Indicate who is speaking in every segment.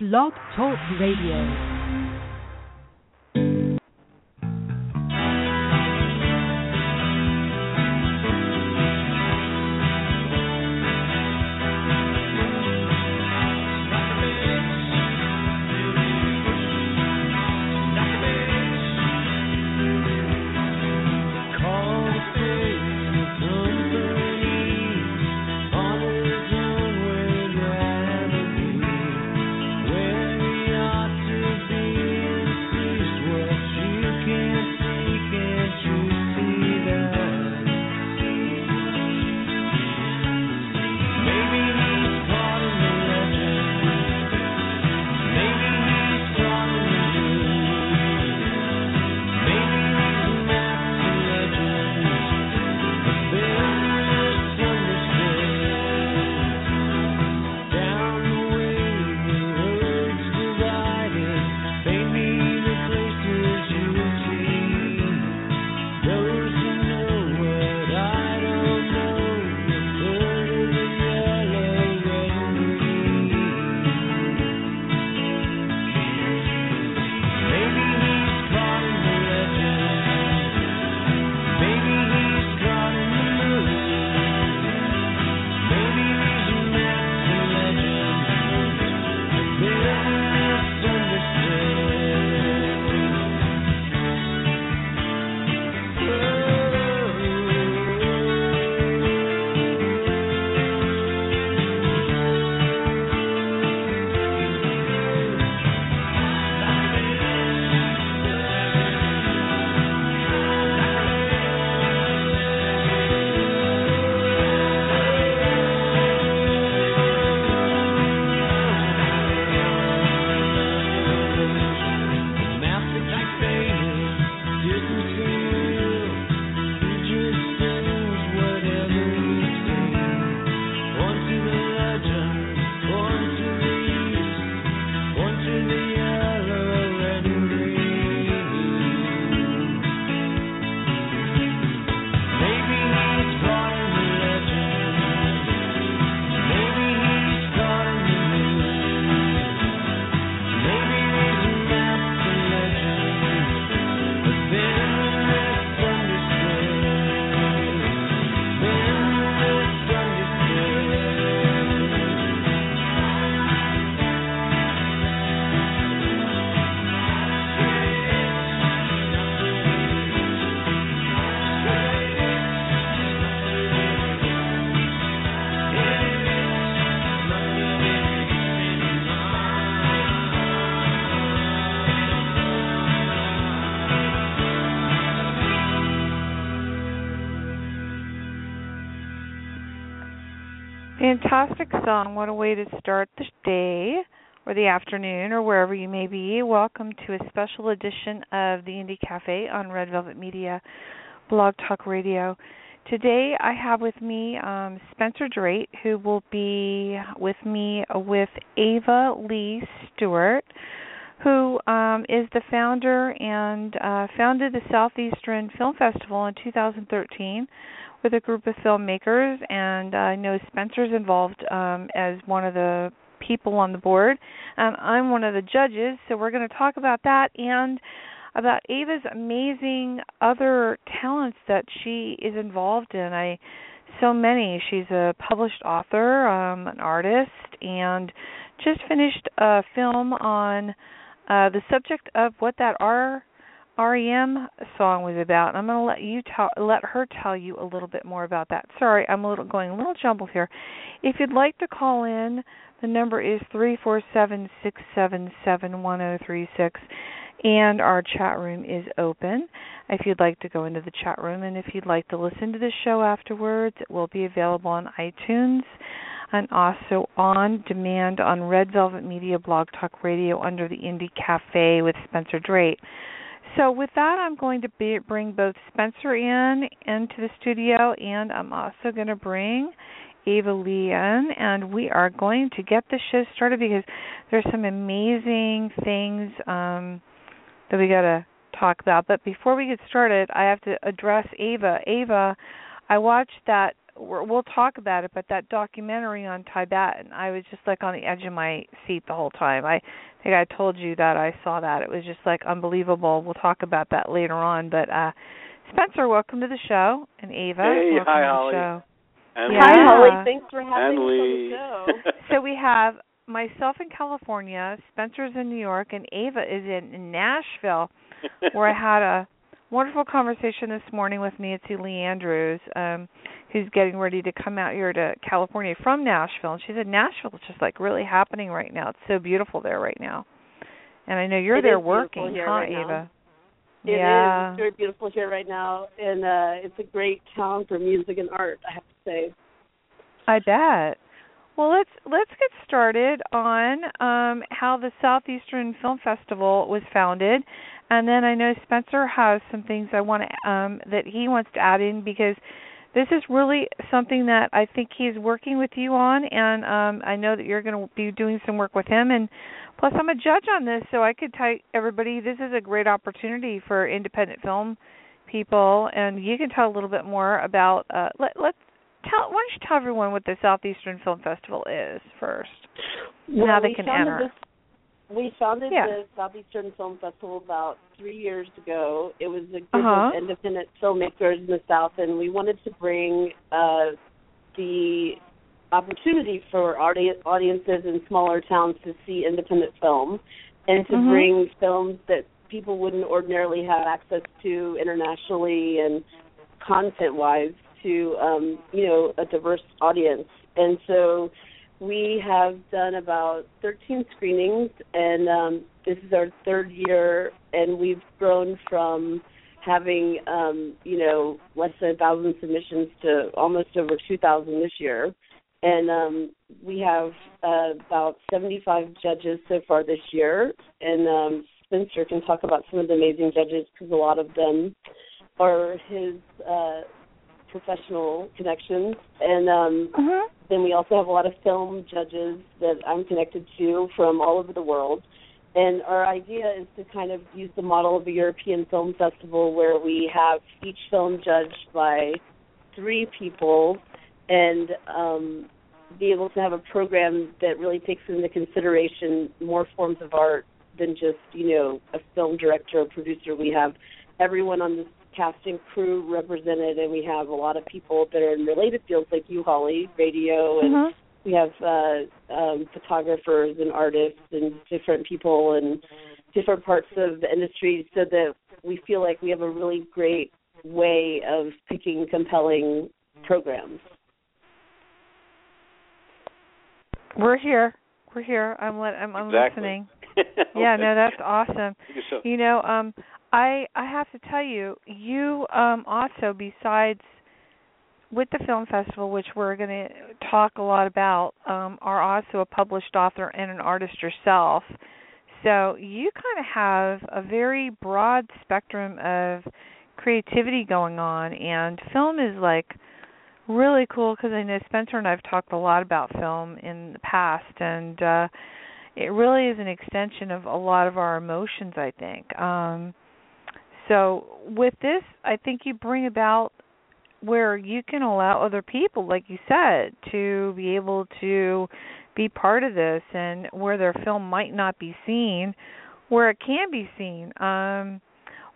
Speaker 1: Blog Talk Radio.
Speaker 2: Song. What a way to start the day or the afternoon or wherever you may be. Welcome to a special edition of the Indie Cafe on Red Velvet Media Blog Talk Radio. Today I have with me um, Spencer Drake, who will be with me with Ava Leigh Stewart, who um, is the founder and uh, founded the Southeastern Film Festival in 2013 with a group of filmmakers, and I know Spencer's involved um, as one of the people on the board, and I'm one of the judges. So we're going to talk about that and about Ava's amazing other talents that she is involved in. I so many. She's a published author, um, an artist, and just finished a film on uh, the subject of what that R REM song was about. And I'm going to let you tell, let her tell you a little bit more about that. Sorry, I'm a little going a little jumbled here. If you'd like to call in, the number is three four seven six seven seven one zero three six, and our chat room is open. If you'd like to go into the chat room, and if you'd like to listen to the show afterwards, it will be available on iTunes and also on demand on Red Velvet Media Blog Talk Radio under the Indie Cafe with Spencer Drake. So with that, I'm going to be, bring both Spencer in into the studio, and I'm also going to bring Ava Leigh in, and we are going to get the show started because there's some amazing things um, that we got to talk about. But before we get started, I have to address Ava. Ava, I watched that we're, we'll talk about it, but that documentary on Tibet, and I was just like on the edge of my seat the whole time. I think I told you that I saw that. It was just like unbelievable. We'll talk about that later on, but uh Spencer, welcome to the show, and Ava,
Speaker 3: hey,
Speaker 2: welcome
Speaker 3: hi,
Speaker 2: to
Speaker 3: Holly.
Speaker 2: the show.
Speaker 3: And
Speaker 2: Yeah.
Speaker 4: Hi, Holly. Thanks for having
Speaker 3: me
Speaker 4: on the show.
Speaker 2: So we have myself in California, Spencer's in New York, and Ava is in Nashville, where I had a wonderful conversation this morning with Nancy Lee Andrews, um, who's getting ready to come out here to California from Nashville. And she said Nashville is just like really happening right now. It's so beautiful there right now. And I know you're
Speaker 4: It
Speaker 2: there
Speaker 4: is
Speaker 2: working, huh,
Speaker 4: right now.
Speaker 2: Ava?
Speaker 4: It is.
Speaker 2: yeah.
Speaker 4: It's very beautiful here right now, and uh it's a great town for music and art. I have to say.
Speaker 2: I bet. Well, let's let's get started on um, how the Southeastern Film Festival was founded, and then I know Spencer has some things I want to um, that he wants to add in because this is really something that I think he's working with you on, and um, I know that you're going to be doing some work with him. And plus, I'm a judge on this, so I could tell everybody this is a great opportunity for independent film people, and you can tell a little bit more about. Uh, let, let's tell. Why don't you tell everyone what the Southeastern Film Festival is first?
Speaker 4: Well,
Speaker 2: Now they can enter.
Speaker 4: This, we founded
Speaker 2: Yeah.
Speaker 4: the Southeastern Film Festival about three years ago. It was a group
Speaker 2: Uh-huh.
Speaker 4: of independent filmmakers in the South, and we wanted to bring uh, the opportunity for audi- audiences in smaller towns to see independent film, and to
Speaker 2: Mhm.
Speaker 4: bring films that people wouldn't ordinarily have access to internationally and content-wise to um, you know a diverse audience. And so we have done about 13 screenings, and um, this is our third year, and we've grown from having um, you know less than a thousand submissions to almost over 2,000 this year, and um, we have uh, about 75 judges so far this year, and um, Spencer can talk about some of the amazing judges because a lot of them are his uh, professional connections, and um,
Speaker 2: Mhm.
Speaker 4: then we also have a lot of film judges that I'm connected to from all over the world. And our idea is to kind of use the model of a European film festival where we have each film judged by three people and um, be able to have a program that really takes into consideration more forms of art than just, you know, a film director or producer. We have everyone on this cast and crew represented and we have a lot of people that are in related fields like you, Holly, radio and
Speaker 2: Mhm.
Speaker 4: we have uh um photographers and artists and different people and different parts of the industry so that we feel like we have a really great way of picking compelling programs.
Speaker 2: We're here. We're here. I'm li- I'm, I'm
Speaker 3: Exactly.
Speaker 2: listening. Yeah, no, that's awesome.
Speaker 3: So,
Speaker 2: You know, um I I have to tell you, you um also besides with the film festival which we're going to talk a lot about, um are also a published author and an artist yourself. So, you kind of have a very broad spectrum of creativity going on and film is like really cool because I know Spencer and I've talked a lot about film in the past and uh it really is an extension of a lot of our emotions i think um so with this i think you bring about where you can allow other people like you said to be able to be part of this and where their film might not be seen where it can be seen. Um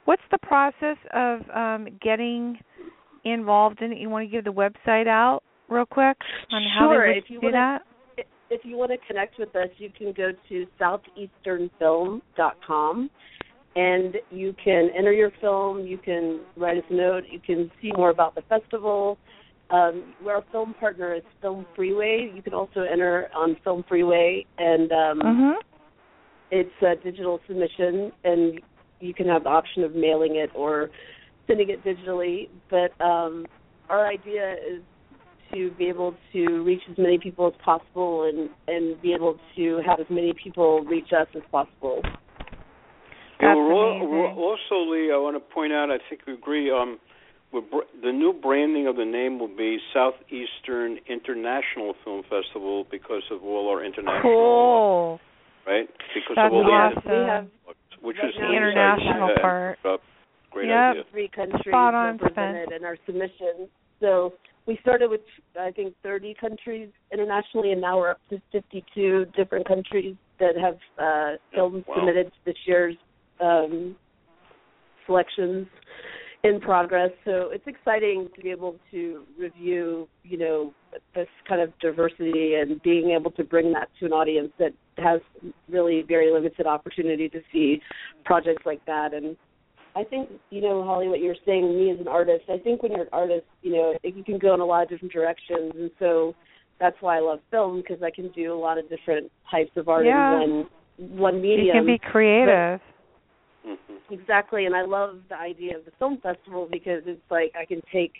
Speaker 2: what's the process of um getting involved in it? You want to give the website out real quick on how
Speaker 4: Sure,
Speaker 2: they
Speaker 4: if you
Speaker 2: do
Speaker 4: wanna-
Speaker 2: that?
Speaker 4: If you want to connect with us, you can go to southeasternfilm.com and you can enter your film, you can write us a note, you can see more about the festival. Um, we're our film partner is Film Freeway. You can also enter on Film Freeway, and um,
Speaker 2: mhm
Speaker 4: it's a digital submission, and you can have the option of mailing it or sending it digitally. But um, our idea is to be able to reach as many people as possible, and and be able to have as many people reach us as possible.
Speaker 3: Yeah,
Speaker 2: That's
Speaker 3: we're
Speaker 2: amazing.
Speaker 3: also, Leigh, I want to point out, I think we agree, um, we're br- the new branding of the name will be Southeastern International Film Festival because of all our international,
Speaker 2: Cool.
Speaker 3: right? Because
Speaker 2: That's
Speaker 3: of all
Speaker 2: awesome.
Speaker 3: the,
Speaker 4: We have
Speaker 3: which is
Speaker 2: the
Speaker 4: we
Speaker 2: international
Speaker 3: yeah,
Speaker 2: part.
Speaker 3: Great
Speaker 2: Yep.
Speaker 3: idea.
Speaker 4: three countries
Speaker 2: Spot on,
Speaker 4: represented in our submission. So we started with I think 30 countries internationally, and now we're up to 52 different countries that have uh, films
Speaker 3: wow.
Speaker 4: submitted to this year's um, selections in progress. So it's exciting to be able to review, you know, this kind of diversity and being able to bring that to an audience that has really very limited opportunity to see projects like that. And I think, you know, Holly, what you're saying, me as an artist, I think when you're an artist, you know, you can go in a lot of different directions. And so that's why I love film because I can do a lot of different types of art
Speaker 2: yeah.
Speaker 4: in one one medium.
Speaker 2: You can be creative.
Speaker 3: Mm-hmm.
Speaker 4: Exactly, and I love the idea of the film festival because it's like I can take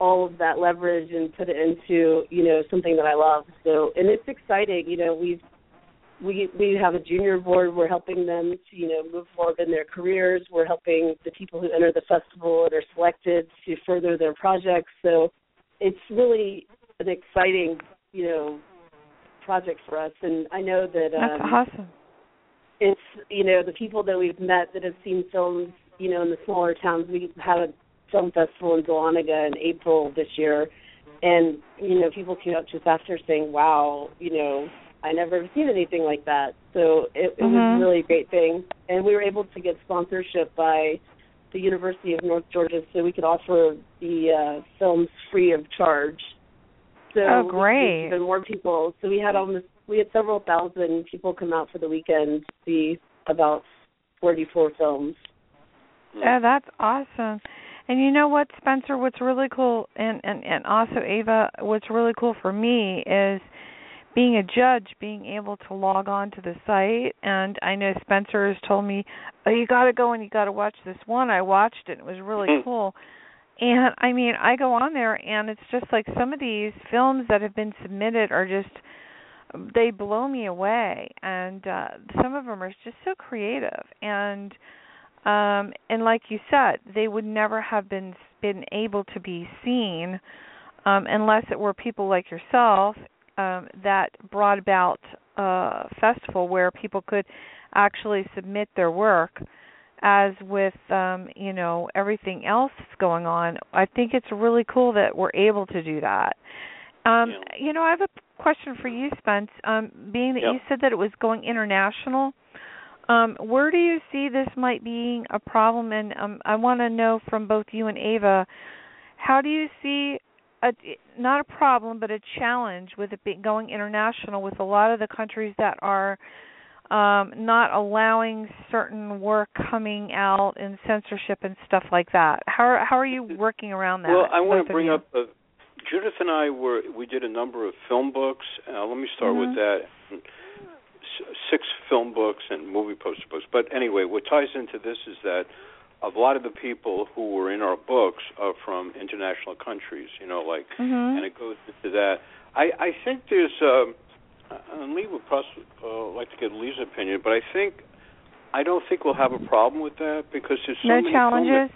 Speaker 4: all of that leverage and put it into you know something that I love. So, and it's exciting. You know, we've we we have a junior board. We're helping them to you know move forward in their careers. We're helping the people who enter the festival and are selected to further their projects. So, it's really an exciting you know project for us. And I know that
Speaker 2: That's
Speaker 4: um,
Speaker 2: awesome.
Speaker 4: It's you know the people that we've met that have seen films you know in the smaller towns we had a film festival in Dahlonega in April this year. And you know people came up to us after saying wow you know I never seen anything like that. So it, it
Speaker 2: Mhm.
Speaker 4: was really a great thing. And we were able to get sponsorship by the University of North Georgia so we could offer the uh films free of charge. So
Speaker 2: Oh, great.
Speaker 4: even more people. So we had almost we had several thousand people come out for the weekend to see about 44 films.
Speaker 2: Yeah, that's awesome. And you know what, Spencer? What's really cool, and and and also Ava, what's really cool for me is being a judge, being able to log on to the site. And I know Spencer has told me, "Oh, you got to go and you got to watch this one." I watched it; it was really
Speaker 3: Mhm.
Speaker 2: cool. And I mean, I go on there, and it's just like some of these films that have been submitted are just they blow me away and uh some of them are just so creative. And um and like you said they would never have been been able to be seen um unless it were people like yourself um that brought about a festival where people could actually submit their work. As with um you know everything else that's going on i think it's really cool that we're able to do that. Um you know i have a question for you spence. Um being that
Speaker 3: Yep.
Speaker 2: you said that it was going international um where do you see this might being a problem? And um i want to know from both you and ava how do you see a not a problem but a challenge with it being going international with a lot of the countries that are um not allowing certain work coming out and censorship and stuff like that? How are how are you working around that
Speaker 3: Well, I want to bring up uh, Judith and I were we did a number of film books. Uh, let me start
Speaker 2: Mhm.
Speaker 3: with that. Six film books and movie poster books. But anyway, what ties into this is that a lot of the people who were in our books are from international countries. You know, like
Speaker 2: Mhm.
Speaker 3: and it goes into that. I I think there's um, and Leigh would possibly uh, like to get Leigh's opinion, but I think I don't think we'll have a problem with that because there's so
Speaker 2: no
Speaker 3: many
Speaker 2: challenges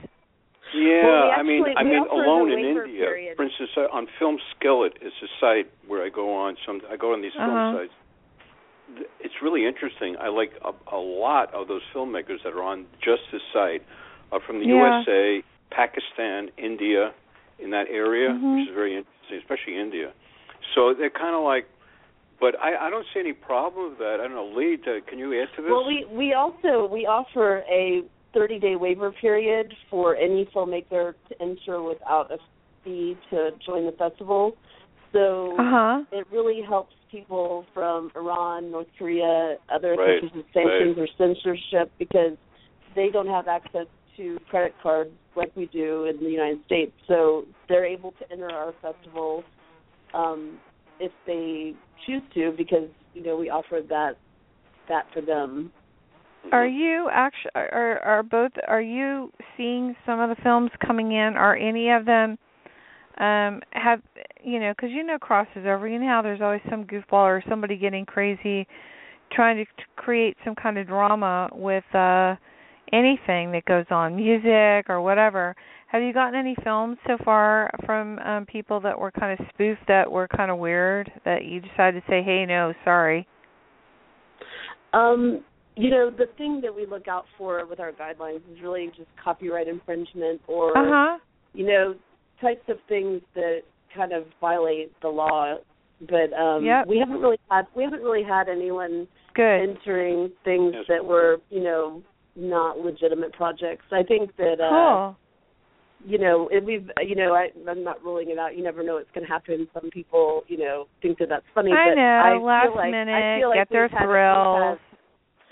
Speaker 3: yeah,
Speaker 4: Well, we
Speaker 3: I mean, I mean, alone in
Speaker 4: waiver
Speaker 3: India,
Speaker 4: period.
Speaker 3: for instance, uh, on Film Skillet is a site where I go on. Some I go on these
Speaker 2: Uh-huh.
Speaker 3: film sites. It's really interesting. I like a, a lot of those filmmakers that are on just this site are from the
Speaker 2: Yeah.
Speaker 3: USA, Pakistan, India, in that area,
Speaker 2: Mhm.
Speaker 3: which is very interesting, especially India. So they're kind of like, but I, I don't see any problem with that. I don't know, Leigh, uh, can you add to this?
Speaker 4: Well, we we also we offer a 30 day waiver period for any filmmaker to enter without a fee to join the festival. So
Speaker 2: uh-huh
Speaker 4: it really helps people from Iran, North Korea, other
Speaker 3: Right,
Speaker 4: countries with sanctions or censorship because they don't have access to credit cards like we do in the United States. So they're able to enter our festival um, if they choose to because you know we offer that that for them.
Speaker 2: Are you actually are are both are you seeing some of the films coming in? Are any of them um have you know because you know crosses over. You know how there's always some goofball or somebody getting crazy trying to, to create some kind of drama with uh anything that goes on music or whatever. Have you gotten any films so far from um people that were kind of spoofed that were kind of weird that you decided to say hey no sorry
Speaker 4: Um, you know, the thing that we look out for with our guidelines is really just copyright infringement or
Speaker 2: uh-huh
Speaker 4: you know, types of things that kind of violate the law. But um
Speaker 2: Yep.
Speaker 4: we haven't really had we haven't really had anyone
Speaker 2: Good.
Speaker 4: entering things
Speaker 3: Yes.
Speaker 4: that were, you know, not legitimate projects. I think that uh
Speaker 2: cool.
Speaker 4: you know, if we've, you know, I, I'm not ruling it out. You never know what's going to happen. Some people, you know, think that that's funny.
Speaker 2: I
Speaker 4: but
Speaker 2: know.
Speaker 4: I
Speaker 2: last
Speaker 4: feel like,
Speaker 2: minute,
Speaker 4: I feel like
Speaker 2: get their
Speaker 4: we've
Speaker 2: thrills.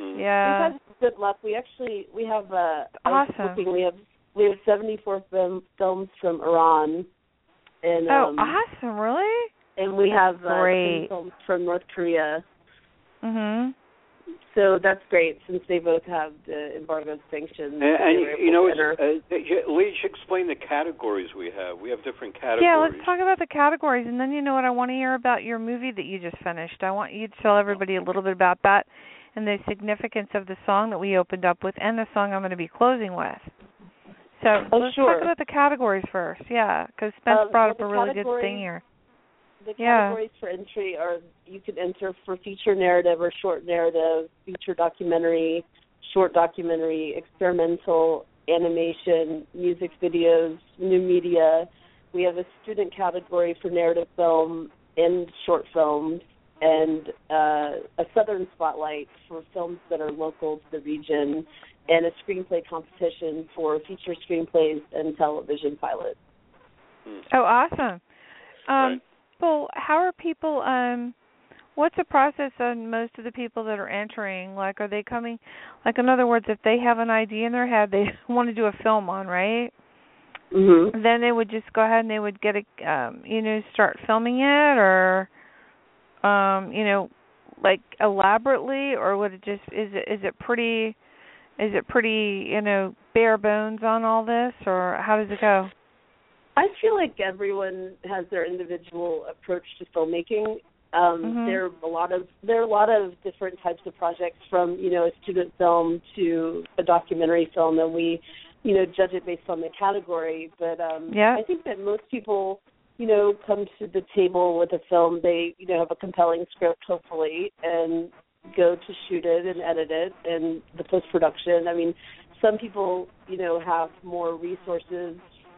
Speaker 4: We've had,
Speaker 3: Mm.
Speaker 2: yeah.
Speaker 4: we've had good luck. We actually we have uh, I was
Speaker 2: Awesome.
Speaker 4: looking, we have we have 74 film, films from Iran, and
Speaker 2: oh,
Speaker 4: um,
Speaker 2: awesome! Really?
Speaker 4: and we have uh,
Speaker 2: Great.
Speaker 4: 10 films from North Korea.
Speaker 2: Mhm.
Speaker 4: So that's great since they both have the embargo sanctions.
Speaker 3: And, and you know,
Speaker 4: to
Speaker 3: it's,
Speaker 4: enter.
Speaker 3: uh, Leigh, you should explain the categories we have. We have different categories.
Speaker 2: Yeah, let's talk about the categories, and then you know what I want to hear about your movie that you just finished. I want you to tell everybody a little bit about that and the significance of the song that we opened up with, and the song I'm going to be closing with. So
Speaker 4: Oh,
Speaker 2: let's
Speaker 4: sure.
Speaker 2: talk about the categories first. Yeah, because Spence
Speaker 4: Um,
Speaker 2: brought up a really good thing here.
Speaker 4: The
Speaker 2: Yeah.
Speaker 4: categories for entry are you can enter for feature narrative or short narrative, feature documentary, short documentary, experimental, animation, music videos, new media. We have a student category for narrative film and short films, and uh, a Southern spotlight for films that are local to the region, and a screenplay competition for feature screenplays and television pilots.
Speaker 3: Mm.
Speaker 2: Oh, awesome. Um,
Speaker 3: Right.
Speaker 2: Well, how are people? Um, what's the process on most of the people that are entering? Like, are they coming? Like, in other words, if they have an idea in their head they want to do a film on, right?
Speaker 4: Mm-hmm.
Speaker 2: Then they would just go ahead and they would get a, um, you know, start filming it, or, um, you know, like elaborately, or would it just is it is it pretty, is it pretty, you know, bare bones on all this, or how does it go?
Speaker 4: I feel like everyone has their individual approach to filmmaking. Um,
Speaker 2: Mhm.
Speaker 4: There are a lot of there are a lot of different types of projects, from you know a student film to a documentary film, and we, you know, judge it based on the category. But um,
Speaker 2: Yeah.
Speaker 4: I think that most people, you know, come to the table with a film. They you know have a compelling script, hopefully, and go to shoot it and edit it and the post production. I mean, some people you know have more resources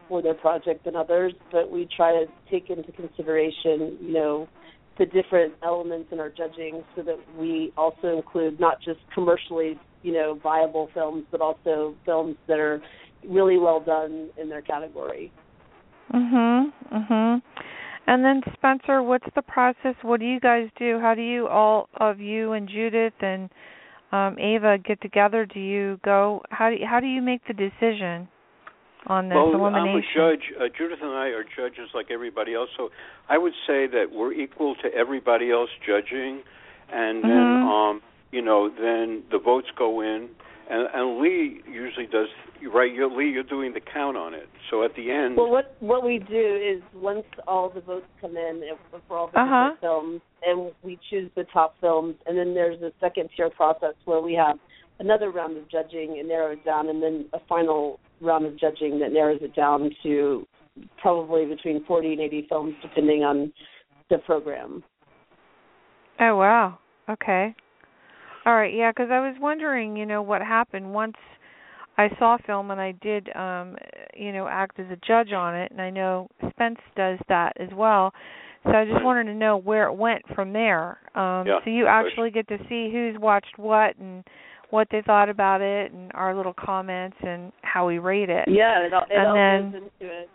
Speaker 4: for their project than others, but we try to take into consideration, you know, the different elements in our judging so that we also include not just commercially, you know, viable films, but also films that are really well done in their category.
Speaker 2: Mhm. Mhm. And then Spencer, what's the process? What do you guys do? How do you all of you and Judith and um Ava get together? Do you go how do you, how do you make the decision on this
Speaker 3: well,
Speaker 2: elimination?
Speaker 3: I'm a judge. Uh, Judith and I are judges like everybody else. So I would say that we're equal to everybody else judging, and then
Speaker 2: Mhm.
Speaker 3: um, you know, then the votes go in, and, and Leigh usually does. Right, you're, Leigh, you're doing the count on it. So at the end,
Speaker 4: Well, what what we do is once all the votes come in if- for all the
Speaker 2: Uh-huh.
Speaker 4: films, and we choose the top films, and then there's a second tier process where we have another round of judging and narrow it down, and then a final round of judging that narrows it down to probably between 40 and 80 films, depending on the program.
Speaker 2: Oh wow. Okay. All right. Yeah, because I was wondering, you know, what happened once I saw film and I did, um, you know, act as a judge on it, and I know Spence does that as well. So I just wanted to know where it went from there. Um,
Speaker 3: Yeah,
Speaker 2: so you actually get to see who's watched what and what they thought about it, and our little comments and how we rate it.
Speaker 4: Yeah, it all, it
Speaker 2: And
Speaker 4: all
Speaker 2: then-
Speaker 4: goes into it.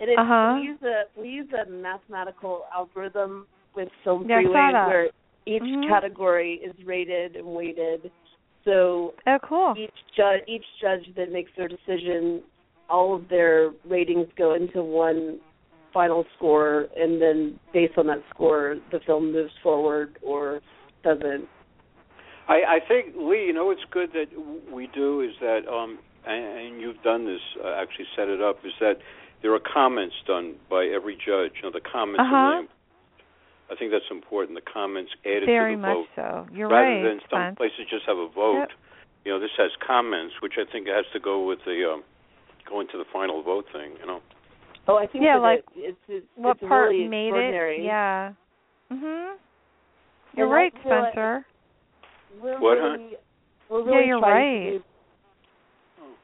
Speaker 4: And it,
Speaker 2: Uh-huh.
Speaker 4: we use a we use a mathematical algorithm with Film
Speaker 2: Yeah, I saw
Speaker 4: Freeway
Speaker 2: that.
Speaker 4: where each
Speaker 2: Mhm.
Speaker 4: category is rated and weighted. So
Speaker 2: Oh, cool.
Speaker 4: each judge each judge that makes their decision, all of their ratings go into one final score, and then based on that score, the film moves forward or doesn't.
Speaker 3: I, I think Leigh, you know what's good that we do is that, um, and, and you've done this, uh, actually set it up, is that there are comments done by every judge. You know, the comments. are
Speaker 2: Uh-huh.
Speaker 3: really important. I think that's important. The comments added
Speaker 2: Very
Speaker 3: to the
Speaker 2: much
Speaker 3: vote,
Speaker 2: so. You're
Speaker 3: rather
Speaker 2: right,
Speaker 3: than some
Speaker 2: Spence.
Speaker 3: places just have a vote.
Speaker 2: Yep.
Speaker 3: You know, this has comments, which I think has to go with the um, going to the final vote thing. You know.
Speaker 4: Oh, I think
Speaker 2: Yeah,
Speaker 4: that
Speaker 2: like,
Speaker 4: it, it's, it's
Speaker 2: what
Speaker 4: it's
Speaker 2: part
Speaker 4: really
Speaker 2: made it? Yeah. Mhm. You're
Speaker 4: And
Speaker 2: right,
Speaker 4: feel like-
Speaker 2: Spencer.
Speaker 4: We're
Speaker 3: What, huh?
Speaker 4: really, we're
Speaker 2: Yeah, you're right.
Speaker 4: to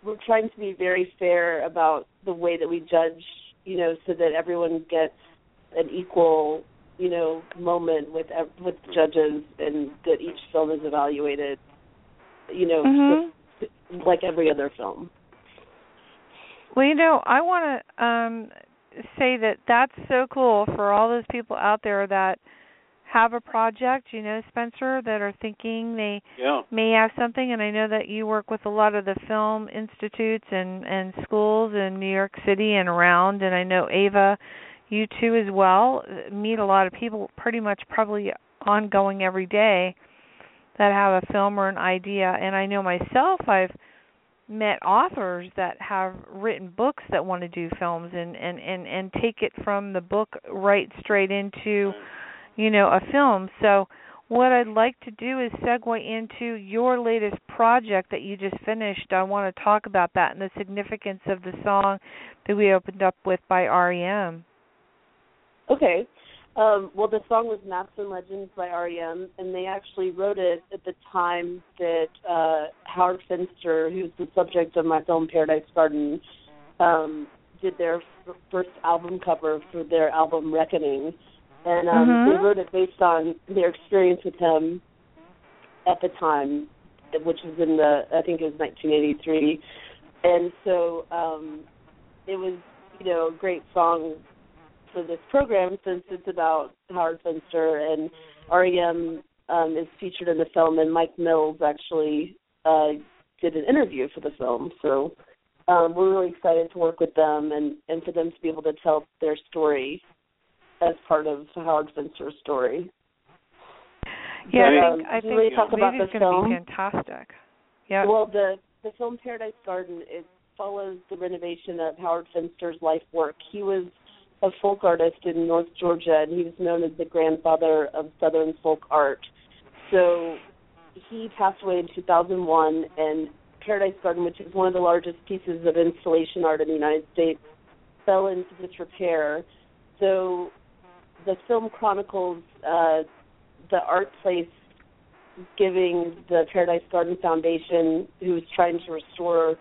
Speaker 4: we're trying to be very fair about the way that we judge, you know, so that everyone gets an equal, you know, moment with with the judges, and that each film is evaluated, you know,
Speaker 2: mm-hmm.
Speaker 4: like every other film.
Speaker 2: Well, you know, I want to um say that that's so cool for all those people out there that have a project, you know, Spencer, that are thinking they
Speaker 3: yeah.
Speaker 2: may have something and I know that you work with a lot of the film institutes and and schools in New York City and around and I know Ava you too as well meet a lot of people pretty much probably ongoing every day that have a film or an idea and I know myself I've met authors that have written books that want to do films and and and and take it from the book right straight into you know a film so what I'd like to do is segue into your latest project that you just finished. I want to talk about that and the significance of the song that we opened up with by REM.
Speaker 4: Okay. Um, well, the song was Maps and Legends by REM, and they actually wrote it at the time that uh, Howard Finster, who's the subject of my film Paradise Garden, um, did their f- first album cover for their album Reckoning. And um,
Speaker 2: mm-hmm.
Speaker 4: they wrote it based on their experience with him at the time, which was in the, I think it was 1983. And so um, it was, you know, a great song for this program since it's about Howard Finster and REM um, is featured in the film, and Mike Mills actually uh, did an interview for the film. So um, we're really excited to work with them and, and for them to be able to tell their story as part of Howard Finster's story.
Speaker 2: Yeah,
Speaker 4: but,
Speaker 2: I
Speaker 4: um,
Speaker 2: think, I think
Speaker 4: really talk about the
Speaker 2: going
Speaker 4: film.
Speaker 2: to be fantastic. Yeah.
Speaker 4: Well, the the film Paradise Garden it follows the renovation of Howard Finster's life work. He was a folk artist in North Georgia, and he was known as the grandfather of Southern folk art. So he passed away in 2001, and Paradise Garden, which is one of the largest pieces of installation art in the United States, fell into disrepair. So the film chronicles uh, the art place giving the Paradise Garden Foundation, who is trying to restore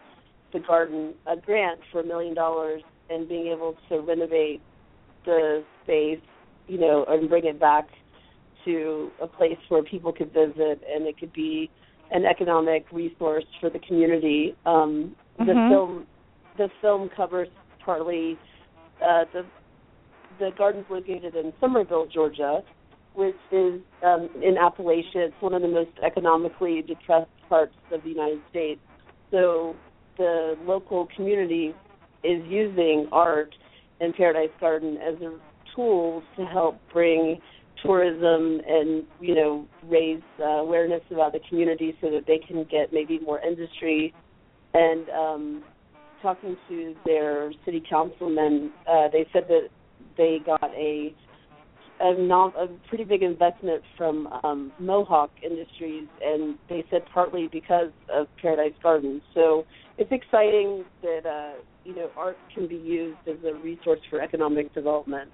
Speaker 4: the garden, a grant for a million dollars and being able to renovate the space, you know, and bring it back to a place where people could visit and it could be an economic resource for the community. Um,
Speaker 2: mm-hmm.
Speaker 4: The film, the film covers partly uh, the the garden's located in Summerville, Georgia, which is um, in Appalachia. It's one of the most economically depressed parts of the United States. So the local community is using art in Paradise Garden as a tool to help bring tourism and you know raise uh, awareness about the community so that they can get maybe more industry and um talking to their city councilmen uh they said that they got a a, non, a pretty big investment from um, Mohawk Industries, and they said partly because of Paradise Gardens. So it's exciting that uh, you know art can be used as a resource for economic development.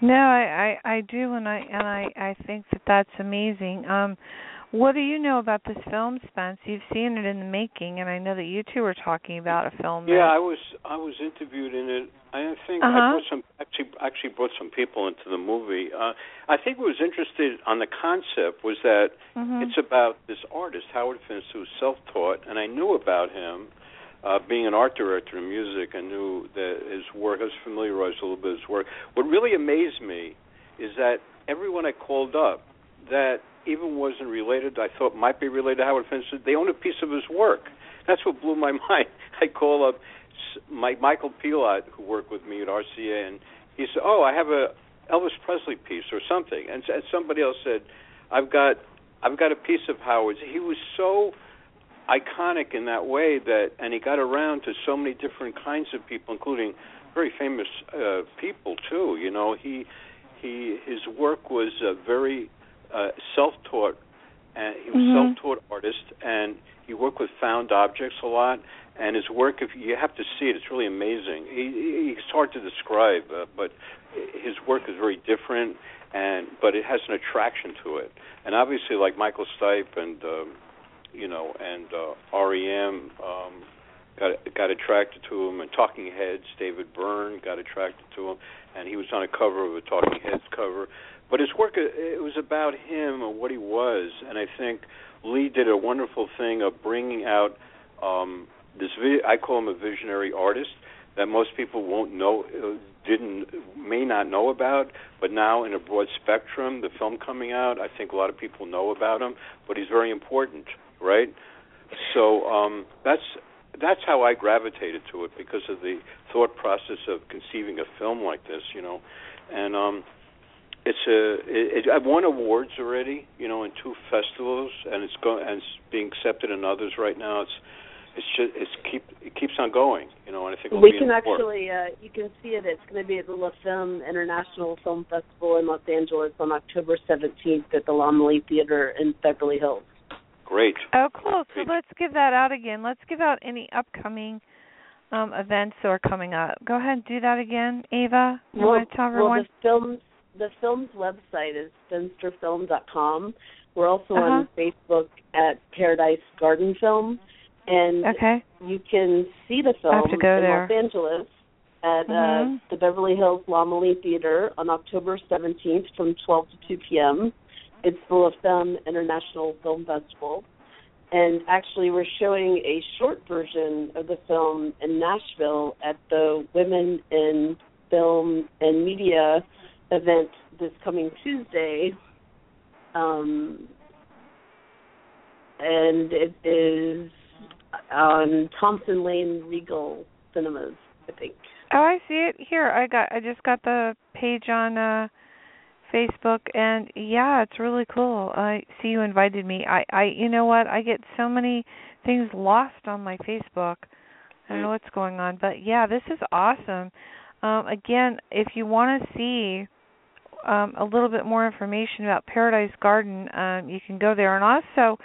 Speaker 2: No, I, I I do, and I and I I think that that's amazing. Um, what do you know about this film, Spence? You've seen it in the making, and I know that you two were talking about a film.
Speaker 3: Yeah,
Speaker 2: that...
Speaker 3: I was I was interviewed in it. I think
Speaker 2: uh-huh.
Speaker 3: I brought some actually actually brought some people into the movie. Uh, I think what was interested on the concept was that
Speaker 2: mm-hmm.
Speaker 3: it's about this artist Howard Finster, who's self-taught, and I knew about him. Uh, being an art director in music, I knew that his work. I was familiarized a little bit with his work. What really amazed me is that everyone I called up that even wasn't related, I thought might be related to Howard Finster, they own a piece of his work. That's what blew my mind. I call up Mike, Michael Pilot, who worked with me at RCA, and he said, "Oh, I have a Elvis Presley piece or something," and, and somebody else said, "I've got I've got a piece of Howard's." He was so iconic in that way that, and he got around to so many different kinds of people, including very famous uh, people too. You know, he he his work was uh, very uh, self-taught, and he was
Speaker 2: mm-hmm.
Speaker 3: self-taught artist, and he worked with found objects a lot. And his work, if you have to see it, it's really amazing. He, he, it's hard to describe, uh, but his work is very different, and but it has an attraction to it. And obviously, like Michael Stipe and um, you know, and uh, REM um, got got attracted to him, and Talking Heads, David Byrne got attracted to him, and he was on a cover of a Talking Heads cover. But his work, it was about him and what he was, and I think Leigh did a wonderful thing of bringing out um, this. I call him a visionary artist that most people won't know, uh, didn't, may not know about, but now in a broad spectrum, the film coming out, I think a lot of people know about him. But he's very important, right? So um, that's that's how I gravitated to it because of the thought process of conceiving a film like this, you know, and um, it's a it, it, I've won awards already, you know, in two festivals, and it's going and it's being accepted in others right now. It's it's just it's keep it keeps on going, you know, and I think
Speaker 4: we can actually uh, you can see it. It's going to be at the LA Femme International Film Festival in Los Angeles on October 17th at the Laemmle Theater in Beverly Hills.
Speaker 3: Great.
Speaker 2: Oh, cool. So let's give that out again. Let's give out any upcoming um, events that are coming up. Go ahead and do that again, Ava. You
Speaker 4: well,
Speaker 2: want to tell everyone?
Speaker 4: Well, the film's the film's website is finsterfilm.com. We're also
Speaker 2: uh-huh.
Speaker 4: on Facebook at Paradise Garden Film, and
Speaker 2: okay.
Speaker 4: you can see the film
Speaker 2: in
Speaker 4: there. Los Angeles at
Speaker 2: mm-hmm.
Speaker 4: uh, the Beverly Hills Laemmle Theater on October 17th from 12 to 2 p.m. It's the LA Femme International Film Festival. And actually, we're showing a short version of the film in Nashville at the Women in Film and Media event this coming Tuesday. Um, and it is on Thompson Lane Regal Cinemas, I think.
Speaker 2: Oh, I see it here. I got I just got the page on uh Facebook and yeah, it's really cool. I see you invited me. I I you know what? I get so many things lost on my Facebook. I don't know what's going on, but yeah, this is awesome. Um again, if you want to see um a little bit more information about Paradise Garden, um you can go there and also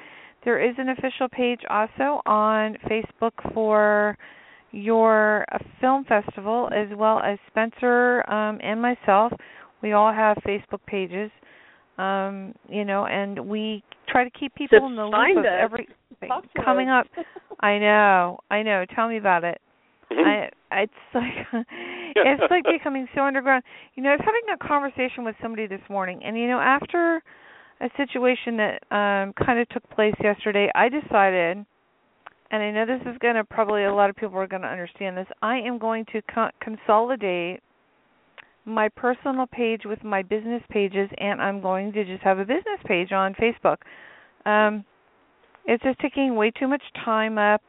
Speaker 2: there is an official page also on Facebook for your uh, film festival as well as Spencer um and myself we all have Facebook pages, um, you know, and we try to keep people
Speaker 4: Just
Speaker 2: in the
Speaker 4: loop
Speaker 2: of
Speaker 4: us.
Speaker 2: everything coming up. I know, I know. Tell me about it. I it's like it's like becoming so underground. You know, I was having a conversation with somebody this morning, and you know, after a situation that um kind of took place yesterday, I decided, and I know this is going to probably a lot of people are going to understand this. I am going to co- consolidate my personal page with my business pages and I'm going to just have a business page on Facebook. Um it's just taking way too much time up.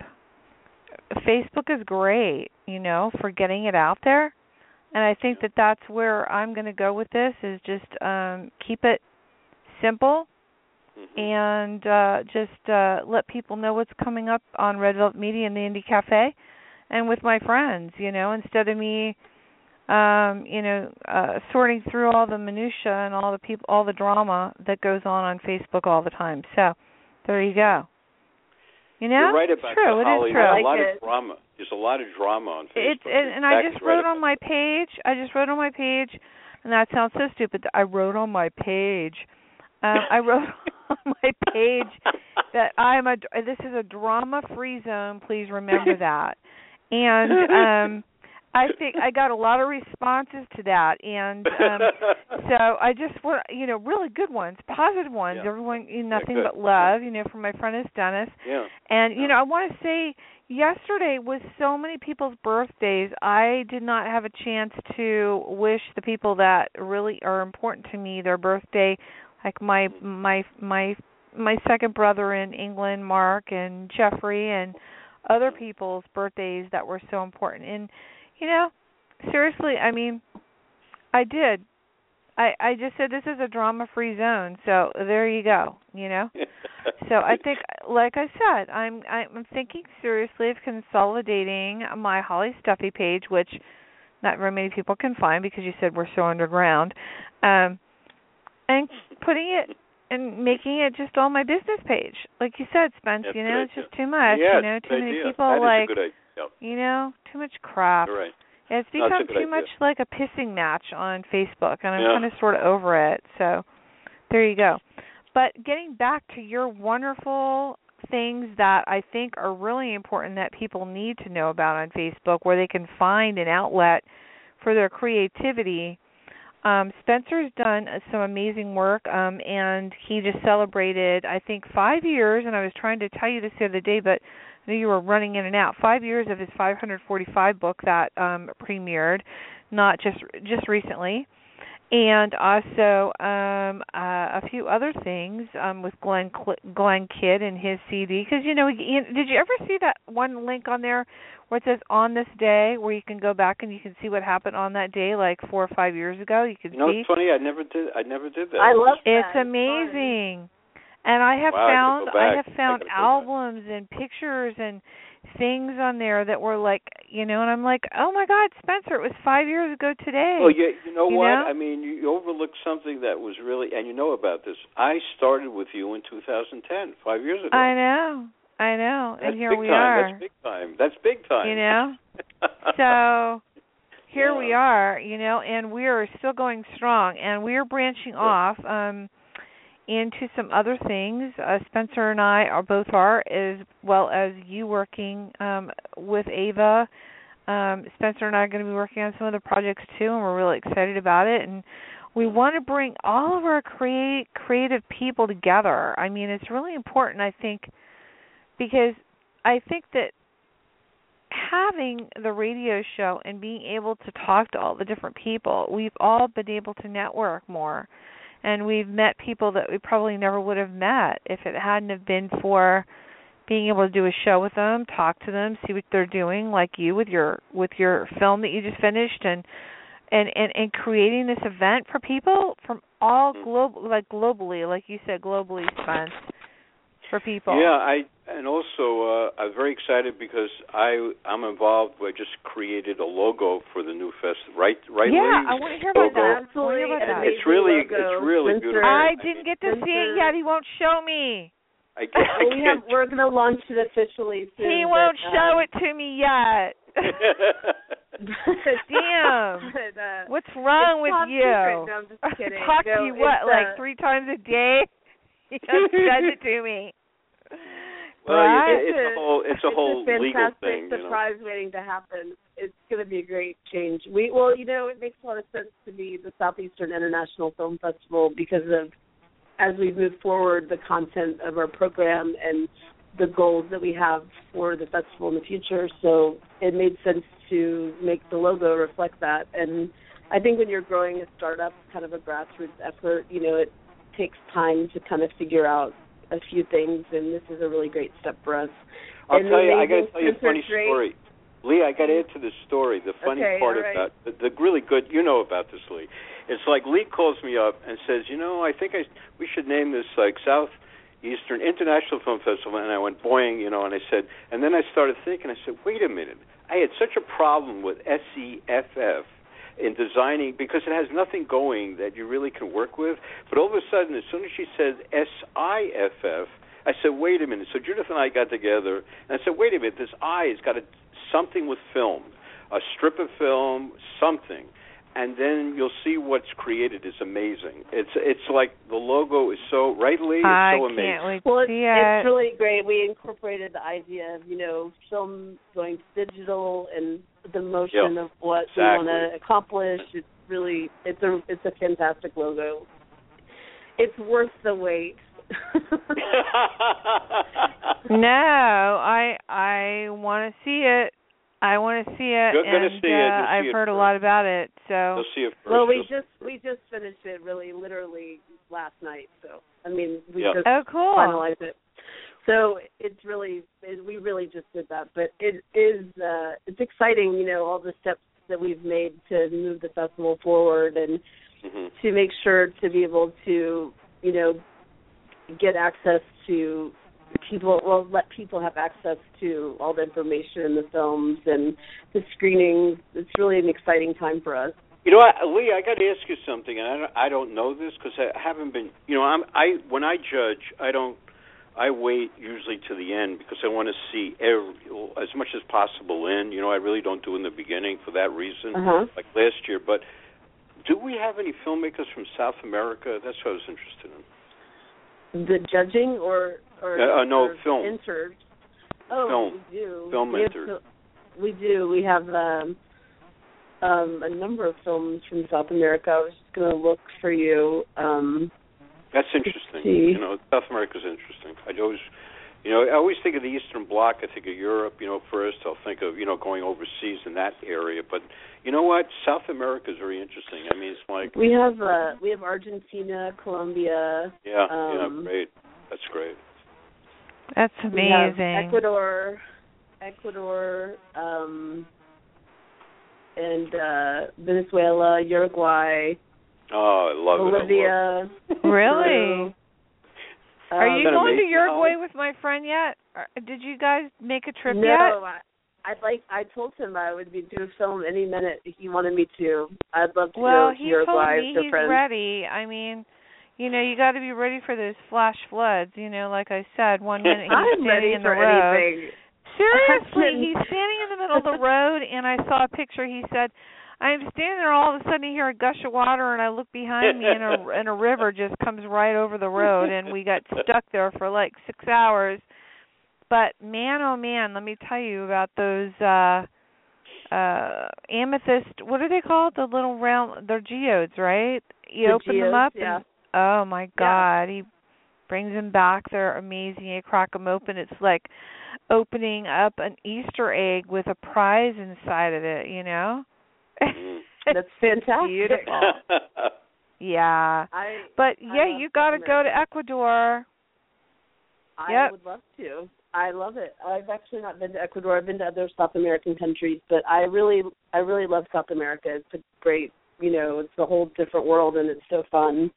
Speaker 2: Facebook is great, you know, for getting it out there. And I think that that's where I'm going to go with this is just um keep it simple
Speaker 3: mm-hmm.
Speaker 2: and uh just uh let people know what's coming up on Red Velvet Media and the Indie Cafe and with my friends, you know, instead of me um, you know, uh, sorting through all the minutia and all the people, all the drama that goes on on Facebook all the time. So, there you go. You know,
Speaker 3: You're right
Speaker 2: it's
Speaker 3: about
Speaker 2: true.
Speaker 3: that,
Speaker 2: It
Speaker 3: Holly.
Speaker 2: is true.
Speaker 3: There's
Speaker 4: I
Speaker 3: a lot
Speaker 4: like
Speaker 3: of drama. There's a lot of drama on Facebook.
Speaker 2: It's and, and I just
Speaker 3: Exactly right
Speaker 2: wrote on my page. I just wrote on my page, and that sounds so stupid. I wrote on my page. Um, I wrote on my page that I'm a. This is a drama-free zone. Please remember that. And um I think I got a lot of responses to that, and um, so I just want you know really good ones, positive ones.
Speaker 3: Yeah.
Speaker 2: Everyone, you know, nothing
Speaker 3: good.
Speaker 2: but love. You know, from my friend is Dennis,
Speaker 3: yeah.
Speaker 2: and you know I want to say yesterday was so many people's birthdays. I did not have a chance to wish the people that really are important to me their birthday, like my my my my second brother in England, Mark, and Jeffrey, and other people's birthdays that were so important. And you know, seriously, I mean, I did. I I just said this is a drama-free zone, so there you go. You know. so I think, like I said, I'm I'm thinking seriously of consolidating my Holly Stuffy page, which not very many people can find because you said we're so underground, um, and putting it and making it just on my business page, like you said, Spence.
Speaker 3: That's
Speaker 2: you know, it's just too much.
Speaker 3: Yeah,
Speaker 2: you know, too many
Speaker 3: idea.
Speaker 2: people
Speaker 3: That
Speaker 2: like.
Speaker 3: Yep.
Speaker 2: you know, too much crap.
Speaker 3: You're right.
Speaker 2: It's
Speaker 3: it's
Speaker 2: become too
Speaker 3: idea.
Speaker 2: much like a pissing match on Facebook, and I'm
Speaker 3: Yeah.
Speaker 2: kind of sort of over it. So there you go. But getting back to your wonderful things that I think are really important that people need to know about on Facebook where they can find an outlet for their creativity. Um, Spencer's done some amazing work, um, and he just celebrated, I think, five years. And I was trying to tell you this the other day, but I knew you were running in and out. Five years of his 545 book that um, premiered, not just just recently and also um uh, a few other things um with Glenn Glenn Kidd and his CD because you know did you ever see that one link on there where it says on this day where you can go back and you can see what happened on that day like 4 or 5 years ago you can
Speaker 3: you know,
Speaker 2: see
Speaker 3: it's funny I never did I never did that
Speaker 4: I love
Speaker 2: that. It's amazing. And I have
Speaker 3: wow,
Speaker 2: found
Speaker 3: I,
Speaker 2: I have found albums and pictures and things on there that were like, you know, and I'm like, oh my God, Spencer, it was five years ago today.
Speaker 3: Well, yeah, you know
Speaker 2: you
Speaker 3: what?
Speaker 2: Know?
Speaker 3: I mean, you overlooked something that was really, and you know about this. I started with you in 2010, five years ago.
Speaker 2: I know, I know,
Speaker 3: That's
Speaker 2: and here we
Speaker 3: time.
Speaker 2: are.
Speaker 3: That's big time. That's big time.
Speaker 2: You know, so here
Speaker 3: yeah.
Speaker 2: we are, you know, and we are still going strong, and we are branching
Speaker 3: yeah.
Speaker 2: off. um into some other things. Uh, Spencer and I are both are, as well as you working um, with Ava. Um, Spencer and I are going to be working on some other projects too, and we're really excited about it. And we want to bring all of our create creative people together. I mean, it's really important, I think, because I think that having the radio show and being able to talk to all the different people, we've all been able to network more and we've met people that we probably never would have met if it hadn't have been for being able to do a show with them, talk to them, see what they're doing, like you with your with your film that you just finished, and and and, and creating this event for people from all
Speaker 3: Mm-hmm.
Speaker 2: global, like globally, like you said, globally, Spence, for people.
Speaker 3: Yeah, I and also uh, I'm very excited because I I'm involved. I just created a logo for the new fest. Right, right.
Speaker 2: Yeah,
Speaker 3: Lee?
Speaker 2: I want to hear about
Speaker 3: Logo.
Speaker 2: that.
Speaker 4: Absolutely
Speaker 2: about that.
Speaker 3: It's really
Speaker 4: logo.
Speaker 3: it's really
Speaker 4: Spencer-
Speaker 3: beautiful.
Speaker 2: I
Speaker 3: I
Speaker 2: didn't
Speaker 3: mean,
Speaker 2: get to see it yet. He won't show me.
Speaker 3: I can't. I
Speaker 4: well, We have, we're going to launch it officially soon.
Speaker 2: He won't
Speaker 4: but,
Speaker 2: show
Speaker 4: um,
Speaker 2: it to me yet. Damn.
Speaker 4: but, uh,
Speaker 2: What's wrong with you?
Speaker 4: secret. No, I'm just kidding.
Speaker 2: Talk
Speaker 4: No,
Speaker 2: to you what,
Speaker 4: it's,
Speaker 2: like
Speaker 4: uh,
Speaker 2: three times a day? He just send it to me.
Speaker 3: Well,
Speaker 2: Right?
Speaker 3: it, it's a whole it's a whole
Speaker 4: it's a
Speaker 3: legal
Speaker 4: fantastic
Speaker 3: thing. You know.
Speaker 4: surprise waiting to happen. It's going to be a great change. We well, you know, it makes a lot of sense to be the Southeastern International Film Festival because of as we move forward the content of our program and the goals that we have for the festival in the future. So it made sense to make the logo reflect that. And I think when you're growing a startup, kind of a grassroots effort, you know, it takes time to kind of figure out a few things, and this is a really great step for us.
Speaker 3: I'll
Speaker 4: And
Speaker 3: tell you. I got to tell you a funny story. Lee, I got to add to the story. The funny
Speaker 4: Okay,
Speaker 3: part
Speaker 4: right.
Speaker 3: about the, the really good, you know about this, Lee. It's like Lee calls me up and says, you know, I think I we should name this like South Eastern International Film Festival, and I went boing, you know, and I said, and then I started thinking, I said, wait a minute, I had such a problem with SEFF in designing because it has nothing going that you really can work with. But all of a sudden, as soon as she said S I F F, I said, wait a minute. So Judith and I got together, and I said, wait a minute, this I has got a, something with film, a strip of film, something. And then you'll see what's created is amazing. It's it's like the logo is so right, Lee. It's
Speaker 2: I
Speaker 3: so amazing.
Speaker 2: can't wait
Speaker 4: Well, it's,
Speaker 2: see
Speaker 4: it's really great. We incorporated the idea of you know film going digital and the motion of what we want to accomplish. It's really it's a it's a fantastic logo. It's worth the wait.
Speaker 2: no, I I want to see it. I want to see it,
Speaker 3: You're
Speaker 2: and
Speaker 3: see it.
Speaker 2: uh,
Speaker 3: You'll see
Speaker 2: I've
Speaker 3: it
Speaker 2: heard a lot about it. So
Speaker 3: see it first.
Speaker 4: well, we just we just finished it really literally last night. So I mean we
Speaker 3: Yeah.
Speaker 4: just
Speaker 2: oh, cool.
Speaker 4: finalized it. So it's really it, we really just did that, but it is uh, it's exciting, you know, all the steps that we've made to move the festival forward and
Speaker 3: Mhm.
Speaker 4: to make sure to be able to, you know, get access to people well let people have access to all the information in the films and the screenings. It's really an exciting time for us.
Speaker 3: You know, what, Lee, I got to ask you something, and I don't, I don't know this because I haven't been. You know, I'm I when I judge, I don't. I wait usually to the end because I want to see every, as much as possible in. You know, I really don't do in the beginning for that reason,
Speaker 4: Uh-huh.
Speaker 3: like last year. But do we have any filmmakers from South America? That's what I was interested in.
Speaker 4: The judging or or,
Speaker 3: Uh, uh, no,
Speaker 4: or
Speaker 3: film.
Speaker 4: entered. Oh,
Speaker 3: Film.
Speaker 4: we do.
Speaker 3: Film
Speaker 4: we
Speaker 3: entered.
Speaker 4: fil- we do. We have um, um, a number of films from South America. I was just going to look for you. Um,
Speaker 3: That's interesting. You know, South America's interesting. I always, you know, I always think of the Eastern Bloc. I think of Europe. You know, first I'll think of you know going overseas in that area. But you know what? South America is very interesting. I mean, it's like
Speaker 4: we have uh, we have Argentina, Colombia.
Speaker 3: yeah,
Speaker 4: um,
Speaker 3: yeah, great. That's great.
Speaker 2: That's amazing.
Speaker 4: Ecuador, Ecuador, um, and uh, Venezuela, Uruguay,
Speaker 3: Oh, I love it. I
Speaker 4: Bolivia.
Speaker 2: Really?
Speaker 4: Peru.
Speaker 2: Are
Speaker 4: Um,
Speaker 2: you
Speaker 3: That
Speaker 2: going to Uruguay with my friend yet? Or- Did you guys make a trip
Speaker 4: no,
Speaker 2: yet?
Speaker 4: I, I'd like. I told him I would be do a film any minute if he wanted me to. I'd love to
Speaker 2: Well,
Speaker 4: go to Uruguay.
Speaker 2: Well,
Speaker 4: he told
Speaker 2: me
Speaker 4: your
Speaker 2: he's
Speaker 4: friends.
Speaker 2: ready. I mean, you know, you got to be ready for those flash floods. You know, like I said, one minute he's
Speaker 4: I'm
Speaker 2: standing
Speaker 4: ready
Speaker 2: in the
Speaker 4: for
Speaker 2: road.
Speaker 4: anything.
Speaker 2: Seriously, he's standing in the middle of the road, and I saw a picture. He said, "I'm standing there. All of a sudden, I hear a gush of water, and I look behind me, and a and a river just comes right over the road, and we got stuck there for like six hours." But man, oh man, let me tell you about those uh uh amethyst. What are they called? The little round. They're geodes, right? You
Speaker 4: The
Speaker 2: open them up,
Speaker 4: yeah.
Speaker 2: and oh my god, he brings them back. They're amazing. You crack them open. It's like opening up an Easter egg with a prize inside of it. You know.
Speaker 3: Mm.
Speaker 4: That's fantastic.
Speaker 2: Beautiful. yeah.
Speaker 4: I
Speaker 2: But
Speaker 4: I
Speaker 2: yeah,
Speaker 4: love
Speaker 2: you got to go to Ecuador.
Speaker 4: I
Speaker 2: Yep.
Speaker 4: would love to. I love it. I've actually not been to Ecuador. I've been to other South American countries, but I really, I really love South America. It's a great, you know, it's a whole different world, and it's so fun.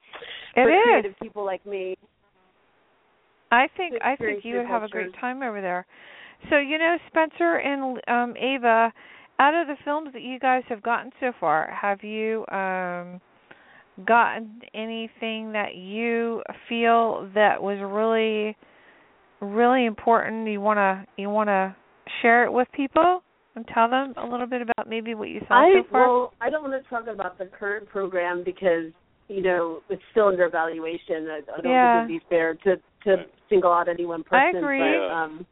Speaker 2: It
Speaker 4: for
Speaker 2: is.
Speaker 4: creative people like me.
Speaker 2: I think I think you would have a great time over there. So you know, Spencer and um Ava, out of the films that you guys have gotten so far, have you um gotten anything that you feel that was really really important you want to you want to share it with people and tell them a little bit about maybe what you saw
Speaker 4: I
Speaker 2: so far?
Speaker 4: well, I don't want to talk about the current program because you know it's still under evaluation. I, I don't
Speaker 2: Yeah.
Speaker 4: think it'd be fair to to single out any one person.
Speaker 2: I agree.
Speaker 4: But, um,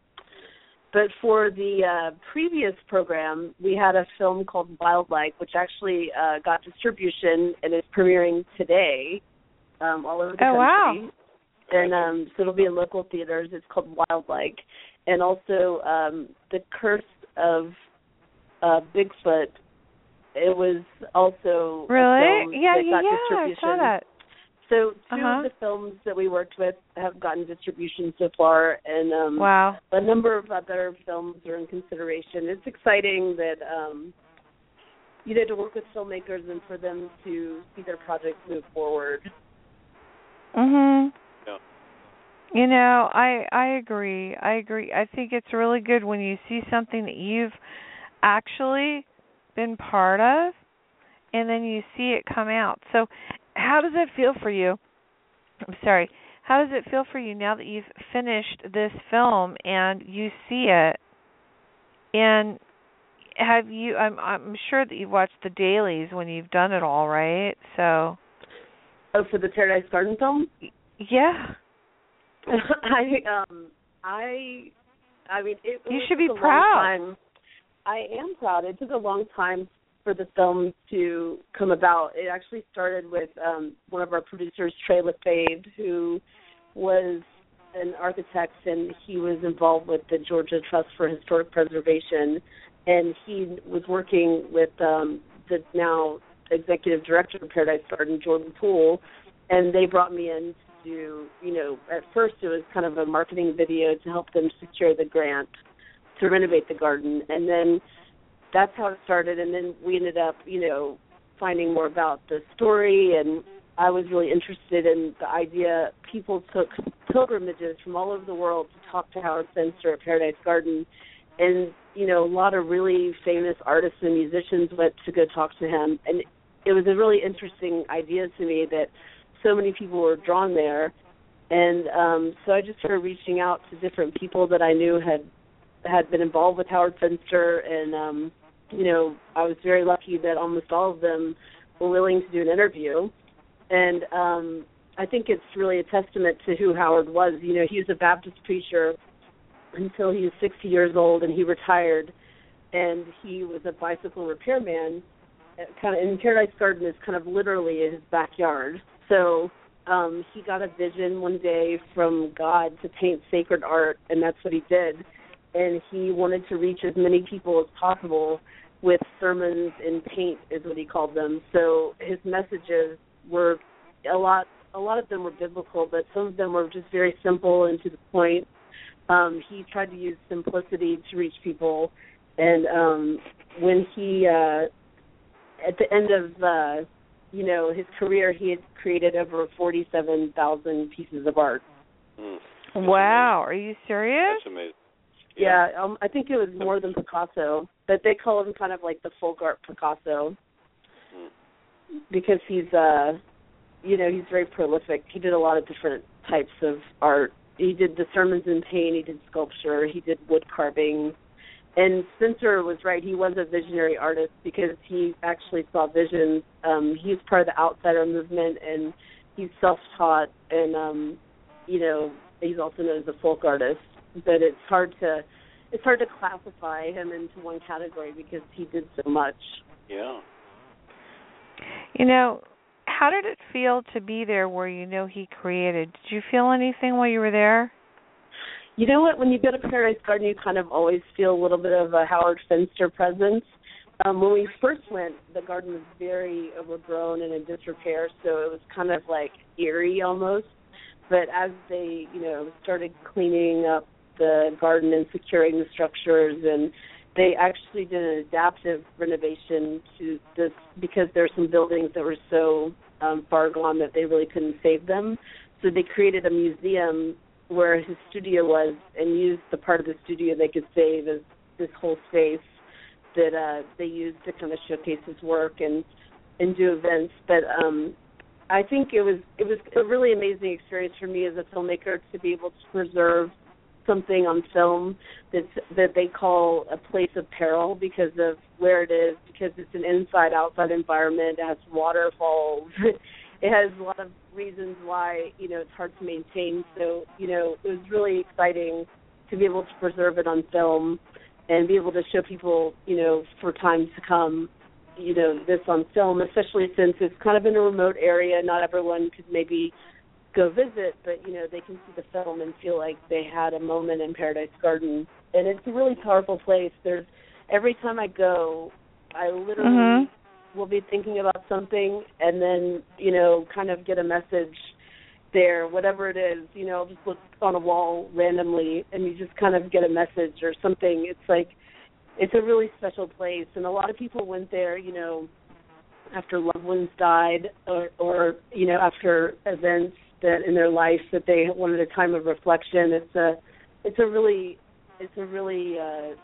Speaker 4: but for the uh, previous program, we had a film called Wildlife, which actually uh, got distribution and is premiering today um, all over the
Speaker 2: Oh, wow.
Speaker 4: country. And um, so it'll be in local theaters. It's called Wildlife, and also um, the Curse of uh, Bigfoot. It was also
Speaker 2: really? Yeah, yeah,
Speaker 4: got
Speaker 2: yeah. I saw that.
Speaker 4: So 2
Speaker 2: Uh-huh.
Speaker 4: of the films that we worked with have gotten distribution so far, and um,
Speaker 2: Wow.
Speaker 4: a number of other films are in consideration. It's exciting that um, you know to work with filmmakers and for them to see their projects move forward.
Speaker 2: Mhm.
Speaker 3: Yeah.
Speaker 2: You know, I I agree. I agree. I think it's really good when you see something that you've actually been part of and then you see it come out. So, how does it feel for you? I'm sorry. How does it feel for you now that you've finished this film and you see it? And have you I'm I'm sure that you've watched the dailies when you've done it all, right? So,
Speaker 4: Oh, for the Paradise Garden film,
Speaker 2: yeah.
Speaker 4: I um I I mean it.
Speaker 2: You should be
Speaker 4: took a long
Speaker 2: proud.
Speaker 4: I am proud. It took a long time for the film to come about. It actually started with um one of our producers, Trey Lefebvre, who was an architect and he was involved with the Georgia Trust for Historic Preservation. And he was working with um the now executive director of Paradise Garden, Jordan Poole, and they brought me in to do, you know, at first it was kind of a marketing video to help them secure the grant to renovate the garden. And then that's how it started and then we ended up, you know, finding more about the story and I was really interested in the idea. People took pilgrimages from all over the world to talk to Howard Finster at Paradise Garden and you know a lot of really famous artists and musicians went to go talk to him and it was a really interesting idea to me that so many people were drawn there and um so I just started reaching out to different people that I knew had had been involved with Howard Finster and um you know I was very lucky that almost all of them were willing to do an interview and um I think it's really a testament to who Howard was. You know, he was a Baptist preacher until he was 60 years old, and he retired, and he was a bicycle repairman. uh, Kind of, and Paradise Garden is kind of literally his backyard. So um, he got a vision one day from God to paint sacred art, and that's what he did. And he wanted to reach as many people as possible with sermons in paint, is what he called them. So his messages were a lot. A lot of them were biblical, but some of them were just very simple and to the point. Um, he tried to use simplicity to reach people, and um, when he, uh, at the end of uh, you know his career, he had created over forty-seven thousand pieces of art.
Speaker 3: Mm.
Speaker 2: Wow, are you serious?
Speaker 3: That's amazing.
Speaker 4: Yeah, um, I think it was more than Picasso, but they call him kind of like the folk art Picasso
Speaker 3: Mm.
Speaker 4: because he's uh you know, he's very prolific. He did a lot of different types of art. He did the sermons in paint, he did sculpture, he did wood carving. And Spencer was right, he was a visionary artist because he actually saw visions. Um he's part of the outsider movement and he's self taught and um you know, he's also known as a folk artist. But it's hard to it's hard to classify him into one category because he did so much.
Speaker 3: Yeah.
Speaker 2: You know, how did it feel to be there where you know he created? Did you feel anything while you were there?
Speaker 4: You know what? When you go to Paradise Garden, you kind of always feel a little bit of a Howard Finster presence. Um, when we first went, the garden was very overgrown and in disrepair, so it was kind of like eerie almost. But as they, you know, started cleaning up the garden and securing the structures, and they actually did an adaptive renovation to this because there are some buildings that were so um, far gone that they really couldn't save them. So they created a museum where his studio was and used the part of the studio they could save as this whole space that uh they used to kind of showcase his work and and do events but um I think it was it was a really amazing experience for me as a filmmaker to be able to preserve something on film that's that they call a place of peril because of where it is because it's an inside outside environment. It has waterfalls. It has a lot of reasons why you know it's hard to maintain. So you know it was really exciting to be able to preserve it on film and be able to show people you know for times to come you know this on film especially since it's kind of in a remote area. Not everyone could maybe go visit but you know they can see the film and feel like they had a moment in paradise garden. And it's a really powerful place. There's every time i go i literally
Speaker 2: Mhm.
Speaker 4: will be thinking about something and then you know kind of get a message there whatever it is you know I'll just look on a wall randomly and you just kind of get a message or something. It's like it's a really special place. And a lot of people went there you know after loved ones died or or you know after events that in their life that they wanted a time of reflection. It's a it's a really it's a really uh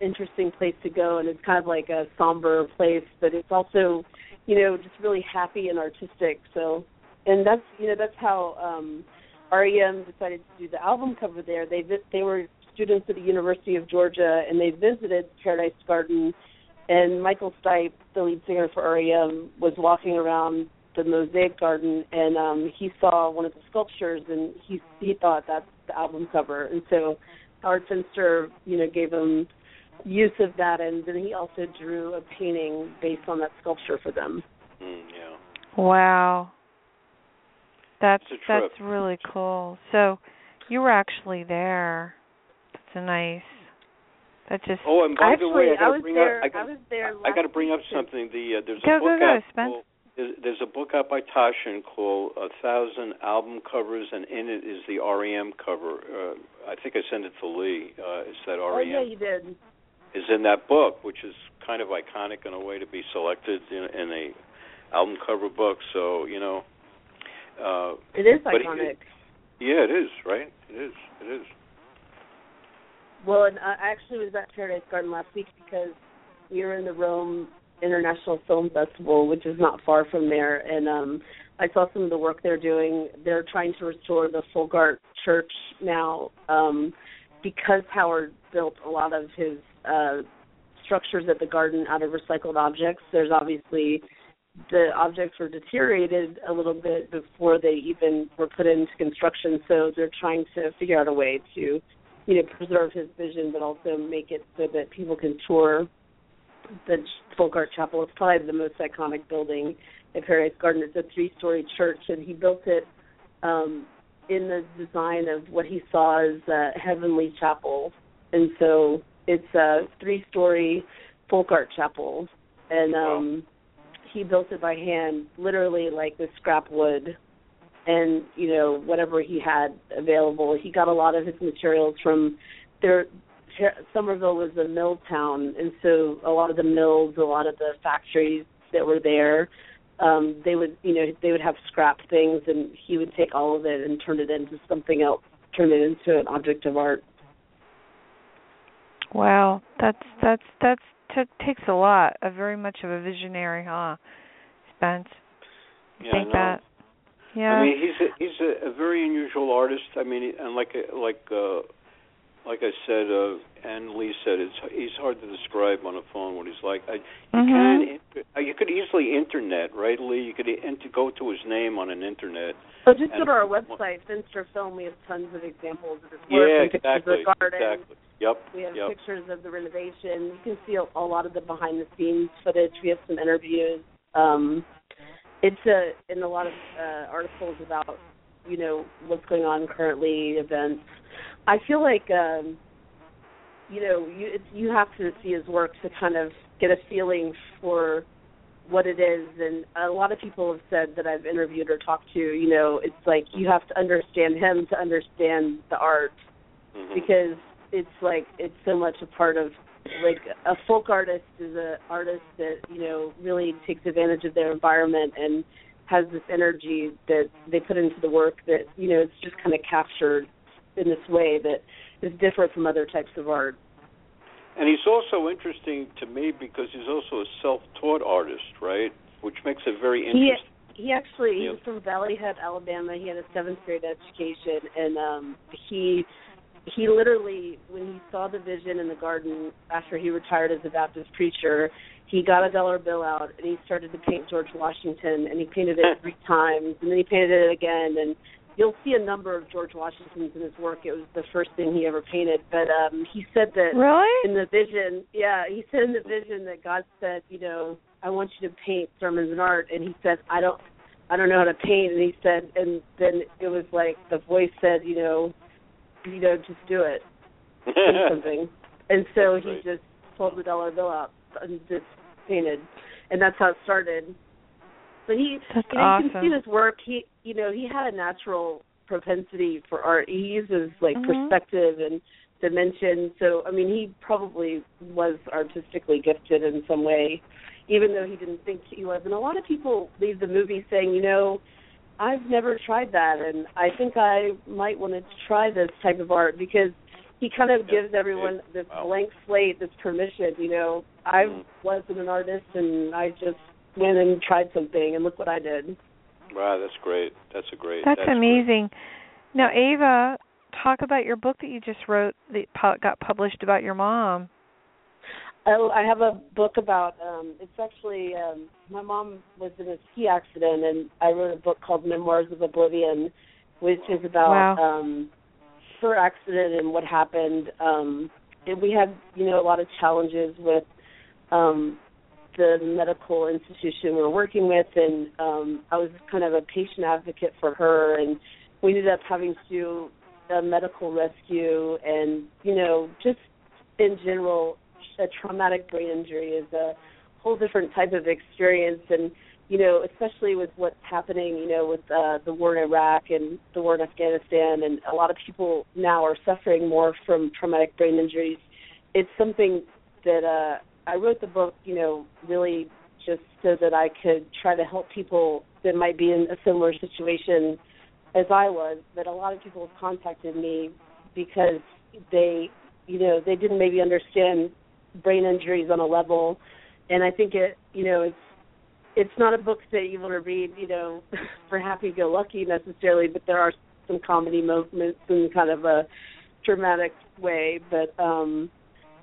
Speaker 4: interesting place to go and it's kind of like a somber place but it's also you know just really happy and artistic so. And that's you know that's how um REM decided to do the album cover there. They they were students at the University of Georgia and they visited Paradise Garden and Michael Stipe the lead singer for REM was walking around the mosaic garden and um he saw one of the sculptures and he he thought that's the album cover and so Howard Finster you know gave him use of that and then he also drew a painting based on that sculpture for them
Speaker 3: Mm, yeah.
Speaker 2: Wow. That's
Speaker 3: It's a trip.
Speaker 2: that's really cool. So you were actually there. That's a nice. That just
Speaker 3: Oh, and by
Speaker 4: actually
Speaker 3: the way, I
Speaker 4: I
Speaker 3: gotta
Speaker 4: was
Speaker 3: bring
Speaker 4: there
Speaker 3: up. I
Speaker 4: I
Speaker 3: got,
Speaker 4: was there
Speaker 3: I got to bring up something. The uh, there's a
Speaker 2: Go, go,
Speaker 3: book
Speaker 2: go,
Speaker 3: out
Speaker 2: Spence.
Speaker 3: called there's, a book out by Taschen called A Thousand Album Covers, and in it is the REM cover. Uh, I think I sent it to Lee. Uh, it's that
Speaker 4: oh
Speaker 3: REM
Speaker 4: yeah you did
Speaker 3: is in that book, which is kind of iconic in a way to be selected in, in a album cover book. So you know, uh,
Speaker 4: it is iconic
Speaker 3: yeah, it is right. It is. It is.
Speaker 4: Well, and I actually was at Paradise Garden last week because we were in the Rome International Film Festival, which is not far from there, and um I saw some of the work they're doing. They're trying to restore the folk church now um because Howard built a lot of his uh structures at the garden out of recycled objects. There's obviously the objects were deteriorated a little bit before they even were put into construction. So they're trying to figure out a way to, you know, preserve his vision, but also make it so that people can tour the folk art chapel. It's probably the most iconic building in Paradise Garden. It's a three-story church, and he built it um, in the design of what he saw as a heavenly chapel. And so it's a three-story folk art chapel, and um, he built it by hand, literally like with scrap wood, and you know whatever he had available. He got a lot of his materials from there. Summerville was a mill town, and so a lot of the mills, a lot of the factories that were there, um, they would, you know, they would have scrap things, and he would take all of it and turn it into something else, turn it into an object of art.
Speaker 2: Wow, that's that's that's t- takes a lot. A very much of a visionary, huh, Spence? You
Speaker 3: yeah,
Speaker 2: think
Speaker 3: no.
Speaker 2: that? Yeah.
Speaker 3: I mean, he's a, he's a, a very unusual artist. I mean, and like like uh, like I said, uh, and Lee said, it's he's hard to describe on a phone what he's like. I, you
Speaker 2: Mhm.
Speaker 3: can uh, you could easily internet, right, Lee? You could enter, go to his name on an internet.
Speaker 4: So just go to our website, Finster Film. We have tons of examples of his work
Speaker 3: Yeah, exactly,
Speaker 4: garden.
Speaker 3: exactly. Yep,
Speaker 4: We have
Speaker 3: yep.
Speaker 4: pictures of the renovation. You can see a, a lot of the behind the scenes footage. We have some interviews. Um, it's a in a lot of uh, articles about you know what's going on currently, events. I feel like um, you know you you have to see his work to kind of get a feeling for what it is. And a lot of people have said that I've interviewed or talked to, you know, it's like you have to understand him to understand the art.
Speaker 3: Mhm.
Speaker 4: because it's like it's so much a part of like a folk artist is a artist that you know really takes advantage of their environment and has this energy that they put into the work that you know it's just kind of captured in this way that is different from other types of art
Speaker 3: And he's also interesting to me because he's also a self-taught artist, right? Which makes it very interesting.
Speaker 4: he actually he
Speaker 3: Yeah.
Speaker 4: was from Valley Head, Alabama. He had a seventh grade education, and um he he literally when he saw the vision in the garden after he retired as a Baptist preacher, he got a dollar bill out and he started to paint George Washington, and he painted it three times, and then he painted it again, and you'll see a number of George Washingtons in his work. It was the first thing he ever painted, but um he said that
Speaker 2: really?
Speaker 4: in the vision yeah he said in the vision that god said you know i want you to paint sermons and art. And he said i don't i don't know how to paint. And he said and then it was like the voice said you know you know just do it. Paint something. And so
Speaker 3: That's
Speaker 4: he just pulled the dollar bill out and just painted. And that's how it started but he
Speaker 2: That's
Speaker 4: you know, you can see his work. He you know he had a natural propensity for art. He uses like
Speaker 2: Mhm.
Speaker 4: perspective and dimension. So i mean he probably was artistically gifted in some way even though he didn't think he was. And a lot of people leave the movie saying you know i've never tried that and i think i might want to try this type of art because he kind of gives everyone this
Speaker 3: wow.
Speaker 4: blank slate this permission you know. I
Speaker 3: Mhm.
Speaker 4: wasn't an artist and i just went and tried something and look what i did
Speaker 3: Wow, that's great. That's a great.
Speaker 2: That's,
Speaker 3: great.
Speaker 2: amazing. Now, Ava, talk about your book that you just wrote that got published about your mom.
Speaker 4: Oh, I have a book about. um It's actually um my mom was in a ski accident, and I wrote a book called Memoirs of Oblivion, which is about
Speaker 2: Wow.
Speaker 4: um her accident and what happened. Um and we had, you know, a lot of challenges with um the medical institution we were working with, and um I was kind of a patient advocate for her, and we ended up having to do a medical rescue, and you know, just in general a traumatic brain injury is a whole different type of experience. And you know especially with what's happening you know with uh the war in Iraq and the war in Afghanistan and a lot of people now are suffering more from traumatic brain injuries it's something that uh I wrote the book you know really just so that I could try to help people that might be in a similar situation as I was but a lot of people have contacted me because they you know they didn't maybe understand brain injuries on a level. And i think it you know it's it's not a book that you want to read you know for happy go lucky necessarily but there are some comedy moments in kind of a dramatic way. But um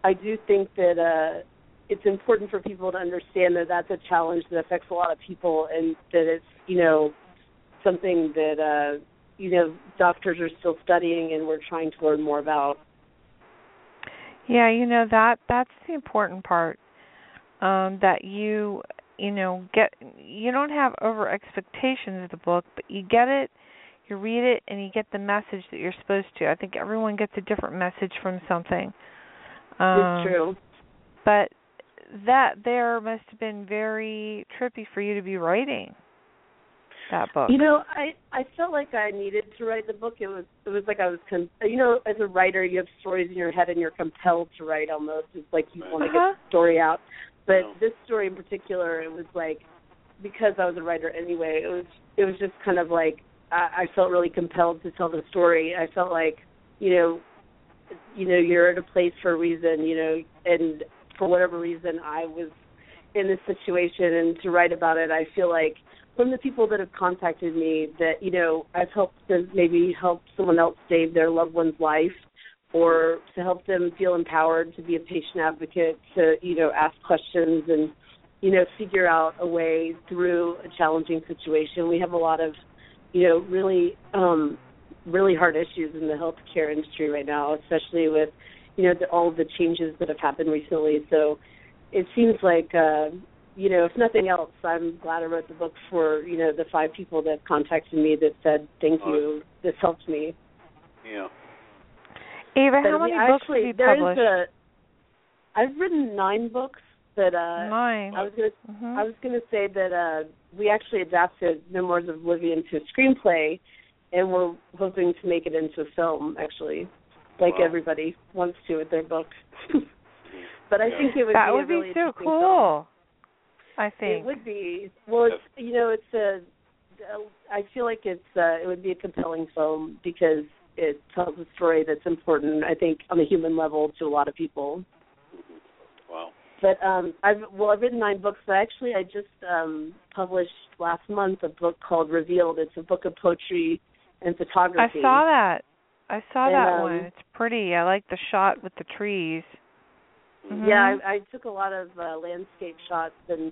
Speaker 4: i do think that uh it's important for people to understand that that's a challenge that affects a lot of people, and that it's you know something that uh, you know doctors are still studying and we're trying to learn more about.
Speaker 2: Yeah, you know that that's the important part. Um that you you know get you don't have over expectations of the book, but you get it, you read it and you get the message that you're supposed to. I think everyone gets a different message from something. Um
Speaker 4: it's true.
Speaker 2: But that there must have been very trippy for you to be writing that book.
Speaker 4: You know, I I felt like I needed to write the book. It was it was like I was con- you know, as a writer, you have stories in your head and you're compelled to write almost. It's like you want to
Speaker 2: Uh-huh.
Speaker 4: get the story out. But
Speaker 3: No.
Speaker 4: this story in particular, it was like because I was a writer anyway. It was it was just kind of like I, I felt really compelled to tell the story. I felt like you know, you know, you're at a place for a reason. You know, and for whatever reason, I was in this situation, and to write about it, I feel like from the people that have contacted me that you know I've helped to maybe help someone else save their loved one's life or to help them feel empowered to be a patient advocate to you know ask questions and you know figure out a way through a challenging situation. We have a lot of you know really um really hard issues in the healthcare industry right now especially with you know the, all of the changes that have happened recently so it seems like uh you know, if nothing else, I'm glad I wrote the book for you know the five people that contacted me that said thank you. This helped me.
Speaker 3: Yeah.
Speaker 2: Ava,
Speaker 4: But
Speaker 2: how many
Speaker 4: we
Speaker 2: books
Speaker 4: actually,
Speaker 2: have you published?
Speaker 4: a. I've written nine books, but uh,
Speaker 2: Nine.
Speaker 4: I was gonna
Speaker 2: Mhm.
Speaker 4: I was gonna say that uh, we actually adapted Memoirs of Oblivion into a screenplay, and we're hoping to make it into a film. Actually, like
Speaker 3: Wow.
Speaker 4: everybody wants to with their book. but I
Speaker 3: Yeah.
Speaker 4: think it would
Speaker 2: that
Speaker 4: be
Speaker 2: would
Speaker 4: a really
Speaker 2: be so
Speaker 4: interesting film.
Speaker 2: cool. I think.
Speaker 4: It would be. Well, it's you know, it's a. I feel like it's uh, it would be a compelling film because it tells a story that's important. I think on a human level to a lot of people.
Speaker 3: Wow.
Speaker 4: But um, I've well, I've written nine books. But actually, I just um, published last month a book called Revealed. It's a book of poetry and photography.
Speaker 2: I
Speaker 4: photography.
Speaker 2: saw that. I saw
Speaker 4: And,
Speaker 2: that
Speaker 4: um,
Speaker 2: one. It's pretty. I like the shot with the trees. Mhm.
Speaker 4: Yeah, I, I took a lot of uh, landscape shots, and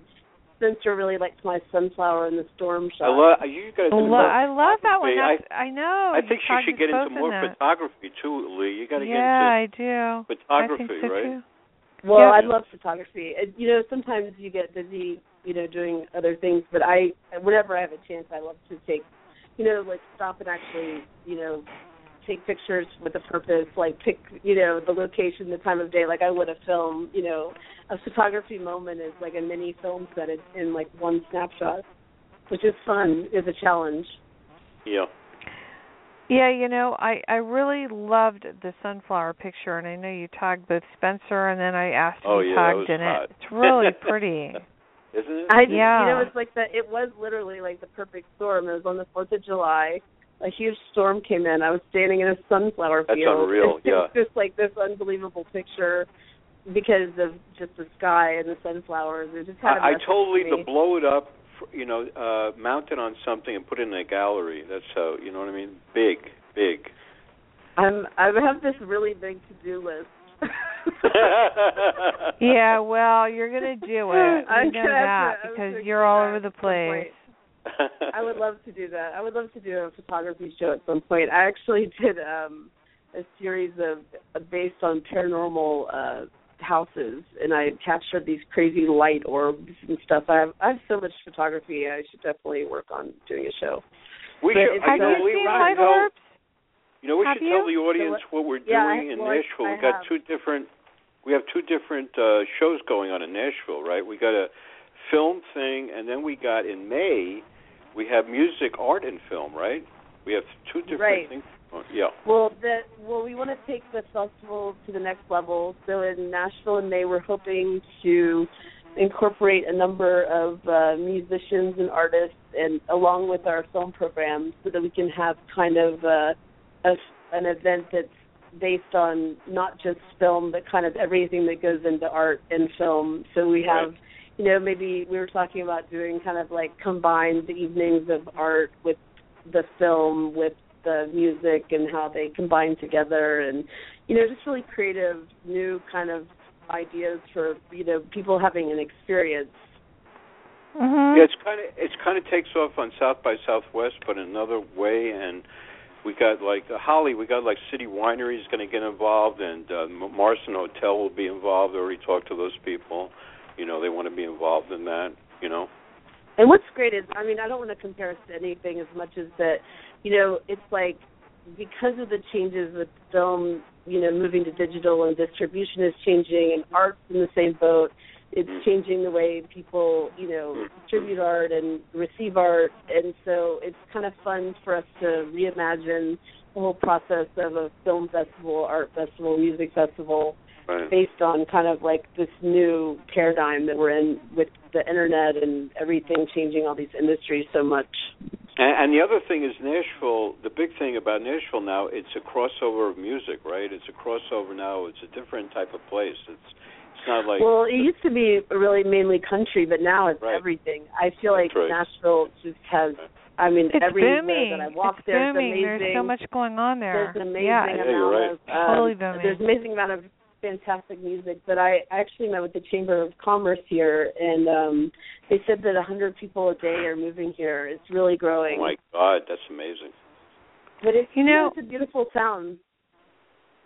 Speaker 4: Spencer really liked my sunflower and the storm
Speaker 3: I
Speaker 4: shot.
Speaker 3: love you got to
Speaker 2: I
Speaker 3: do
Speaker 2: lo- I love that one.
Speaker 3: photography.
Speaker 2: That's, I, know.
Speaker 3: I think she should get into
Speaker 2: both in
Speaker 3: more
Speaker 2: that.
Speaker 3: photography too, Lee. You got to
Speaker 2: Yeah,
Speaker 3: get
Speaker 2: do.
Speaker 3: into
Speaker 2: I do.
Speaker 3: photography,
Speaker 2: think so
Speaker 3: right?
Speaker 2: too.
Speaker 4: Well,
Speaker 2: Yeah.
Speaker 4: I love photography. And, you know, sometimes you get busy, you know, doing other things, but I, whenever I have a chance, I love to take, you know, like stop and actually, you know, take pictures with a purpose, like pick, you know, the location, the time of day, like I would a film, you know, a photography moment is like a mini film set in, in like one snapshot, which is fun, is a challenge.
Speaker 3: Yeah.
Speaker 2: Yeah, you know, I I really loved the sunflower picture, and I know you tagged both Spencer, and then I asked if
Speaker 3: Oh,
Speaker 2: you
Speaker 3: yeah,
Speaker 2: tagged in
Speaker 3: hot.
Speaker 2: it. It's really pretty.
Speaker 3: Isn't it?
Speaker 4: I
Speaker 2: Yeah.
Speaker 4: you know, it's like the It was literally like the perfect storm. It was on the Fourth of July. A huge storm came in. I was standing in a sunflower field.
Speaker 3: That's
Speaker 4: field.
Speaker 3: unreal,
Speaker 4: It was
Speaker 3: yeah.
Speaker 4: just like this unbelievable picture because of just the sky and the sunflowers. It just had a
Speaker 3: I, I
Speaker 4: message
Speaker 3: told Lee
Speaker 4: to me.
Speaker 3: blow it up, f- you know, uh mount it on something and put it in a gallery. That's how, you know what I mean? Big, big.
Speaker 4: I'm I have this really big to do list.
Speaker 2: yeah, well, you're gonna do it.
Speaker 4: I'm
Speaker 2: know
Speaker 4: gonna have
Speaker 2: that
Speaker 4: to-
Speaker 2: because you're all over the
Speaker 4: at some point.
Speaker 2: place.
Speaker 4: I would love to do that. I would love to do a photography show at some point. I actually did um a series of uh, based on paranormal uh houses and I captured these crazy light orbs and stuff. I have I have so much photography. I should definitely work on doing a show.
Speaker 3: we
Speaker 4: But
Speaker 3: should. I
Speaker 2: Have
Speaker 3: know
Speaker 2: you
Speaker 3: Lee.
Speaker 2: seen
Speaker 3: we should
Speaker 2: Light
Speaker 3: tell-
Speaker 2: Orbs?
Speaker 3: You know, we
Speaker 2: Have
Speaker 3: should tell the audience
Speaker 4: So
Speaker 3: what we're doing
Speaker 4: Yeah, I-
Speaker 3: in
Speaker 4: well,
Speaker 3: Nashville.
Speaker 4: I
Speaker 3: we got
Speaker 4: have.
Speaker 3: two different. We have two different uh shows going on in Nashville, right? We got a film thing, and then we got in May. We have music, art, and film, right? We have two different
Speaker 4: Right.
Speaker 3: things. Oh, yeah.
Speaker 4: Well, that well, we want to take the festival to the next level. So in Nashville in May, we're hoping to incorporate a number of uh, musicians and artists, and along with our film program, so that we can have kind of uh, a, an event that's based on not just film, but kind of everything that goes into art and film. So we have.
Speaker 3: Right.
Speaker 4: You know, maybe we were talking about doing kind of like combined evenings of art with the film with the music and how they combine together and you know just really creative new kind of ideas for you know people having an experience.
Speaker 2: Mhm.
Speaker 3: Yeah, it's kind of it's kind of takes off on South by Southwest, but another way. And we got like uh, Holly, we got like City Winery is going to get involved, and uh, Marston Hotel will be involved. I already talked to those people. You know, they want to be involved in that. You know.
Speaker 4: And what's great is, I mean, I don't want to compare us to anything as much as that, you know, it's like because of the changes with film, you know, moving to digital and distribution is changing, and art's in the same boat. It's mm. changing the way people, you know, mm. distribute art and receive art, and so it's kind of fun for us to reimagine the whole process of a film festival, art festival, music festival,
Speaker 3: Right.
Speaker 4: based on kind of like this new paradigm that we're in with the internet and everything changing all these industries so much.
Speaker 3: And, and the other thing is Nashville. The big thing about Nashville now, it's a crossover of music, right? It's a crossover now. It's a different type of place. It's it's not like
Speaker 4: well, it used to be really mainly country, but now it's
Speaker 3: Right.
Speaker 4: everything. I feel
Speaker 3: That's
Speaker 4: like
Speaker 3: right.
Speaker 4: Nashville just has. I mean,
Speaker 2: It's
Speaker 4: everywhere
Speaker 2: booming.
Speaker 4: that I walk
Speaker 2: it's
Speaker 4: there's
Speaker 2: booming.
Speaker 4: amazing.
Speaker 2: There's so much going on there.
Speaker 4: There's an amazing
Speaker 2: yeah,
Speaker 3: Yeah,
Speaker 4: amount
Speaker 3: you're right.
Speaker 4: of um,
Speaker 2: Totally booming.
Speaker 4: there's an amazing amount of fantastic music. But I actually met with the Chamber of Commerce here, and um they said that a 100 people a day are moving here. It's really growing.
Speaker 3: oh my God, that's amazing.
Speaker 4: but it's
Speaker 2: You know-
Speaker 4: it's a beautiful sound.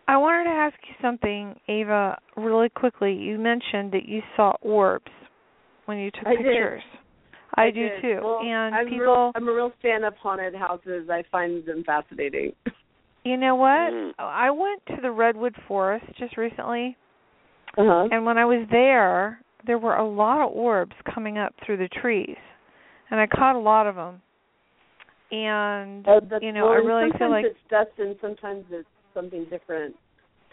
Speaker 2: I wanted to ask you something, Ava, really quickly. You mentioned that you saw orbs when you took
Speaker 4: I did.
Speaker 2: pictures. I, do
Speaker 4: did.
Speaker 2: too.
Speaker 4: Well,
Speaker 2: and
Speaker 4: I'm
Speaker 2: people,
Speaker 4: real, I'm a real fan of haunted houses. I find them fascinating.
Speaker 2: you know what?
Speaker 3: Mm.
Speaker 2: I went to the redwood forest just recently,
Speaker 4: Uh huh.
Speaker 2: and when I was there, there were a lot of orbs coming up through the trees, and I caught a lot of them. And
Speaker 4: Oh,
Speaker 2: you know,
Speaker 4: well,
Speaker 2: I really feel
Speaker 4: sometimes
Speaker 2: like
Speaker 4: it's dust and sometimes it's something different.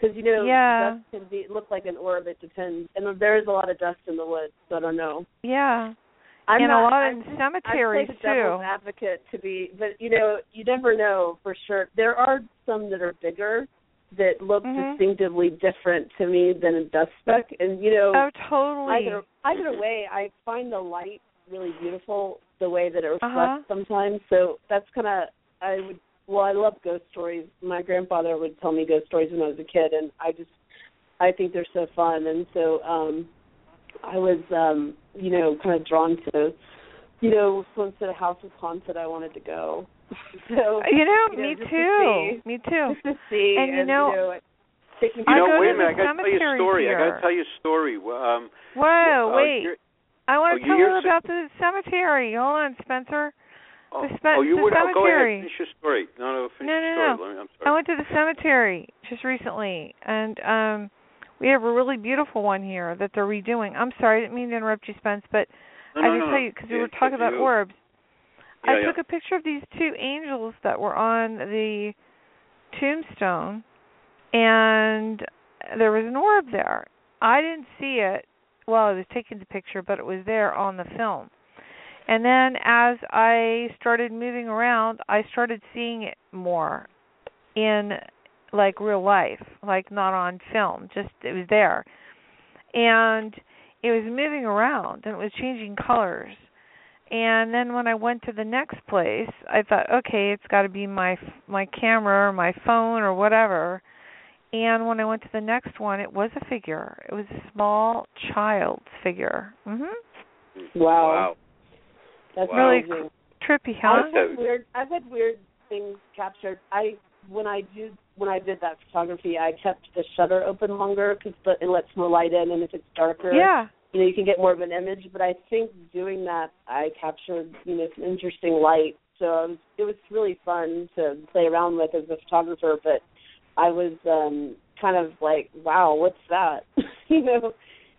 Speaker 4: Because you know,
Speaker 2: Yeah.
Speaker 4: dust can be look like an orb. It depends, and there is a lot of dust in the woods. So I don't know.
Speaker 2: yeah,
Speaker 4: I'm
Speaker 2: and
Speaker 4: not,
Speaker 2: a lot
Speaker 4: I'm
Speaker 2: in cemeteries
Speaker 4: I play the devil's
Speaker 2: too.
Speaker 4: advocate to be, but you know, you never know for sure. There are some that are bigger that look
Speaker 2: Mhm.
Speaker 4: distinctively different to me than a dust speck, and you know,
Speaker 2: Oh, totally.
Speaker 4: either either way, I find the light really beautiful the way that it reflects
Speaker 2: Uh-huh.
Speaker 4: sometimes. So that's kind of I would. Well, I love ghost stories. My grandfather would tell me ghost stories when I was a kid, and I just I think they're so fun. And so um I was um you know kind of drawn to you know once that a house was haunted, I wanted to go. so
Speaker 2: You know,
Speaker 4: you know,
Speaker 2: me
Speaker 4: just to
Speaker 2: too.
Speaker 4: see.
Speaker 2: Me too.
Speaker 4: just to see
Speaker 2: And you know-
Speaker 4: taking
Speaker 3: You
Speaker 2: I
Speaker 3: know,
Speaker 2: go
Speaker 3: wait a minute. I got to tell you a
Speaker 2: cemetery
Speaker 3: story. I got to tell you a story. Well, Um,
Speaker 2: Whoa,
Speaker 3: uh,
Speaker 2: wait. I want
Speaker 3: oh,
Speaker 2: to tell
Speaker 3: you're
Speaker 2: her about the cemetery. Hold on, Spencer.
Speaker 3: oh,
Speaker 2: The spe-
Speaker 3: oh, you
Speaker 2: the
Speaker 3: would. Oh, go ahead.
Speaker 2: cemetery.
Speaker 3: Finish your story. No, no, finish
Speaker 2: No,
Speaker 3: your
Speaker 2: no,
Speaker 3: story. Let me, I'm
Speaker 2: I went to the cemetery just recently, and um we have a really beautiful one here that they're redoing. I'm sorry, I didn't mean to interrupt you, Spence, but
Speaker 3: no,
Speaker 2: I
Speaker 3: no,
Speaker 2: just
Speaker 3: no.
Speaker 2: tell you because we were talking about
Speaker 3: you.
Speaker 2: orbs.
Speaker 3: Yeah,
Speaker 2: I
Speaker 3: yeah.
Speaker 2: took a picture of these two angels that were on the tombstone, and there was an orb there. I didn't see it while I was taking the picture, but it was there on the film. And then as I started moving around, I started seeing it more in like real life, like not on film, just it was there. And it was moving around and it was changing colors. And then when I went to the next place, I thought, okay, it's got to be my my camera or my phone or whatever. And when I went to the next one, it was a figure. It was a small child's figure. Mhm.
Speaker 4: Wow.
Speaker 3: Wow.
Speaker 4: That's
Speaker 3: Wow.
Speaker 2: Really
Speaker 4: amazing.
Speaker 2: Trippy, huh?
Speaker 4: I've had weird. I've had weird things captured. I when I do when I did that photography, I kept the shutter open longer because it lets more light in, and if it's darker,
Speaker 2: Yeah.
Speaker 4: you know, you can get more of an image. But I think doing that, I captured you know some interesting light. So it was, it was really fun to play around with as a photographer. But I was um kind of like, wow, what's that? you know.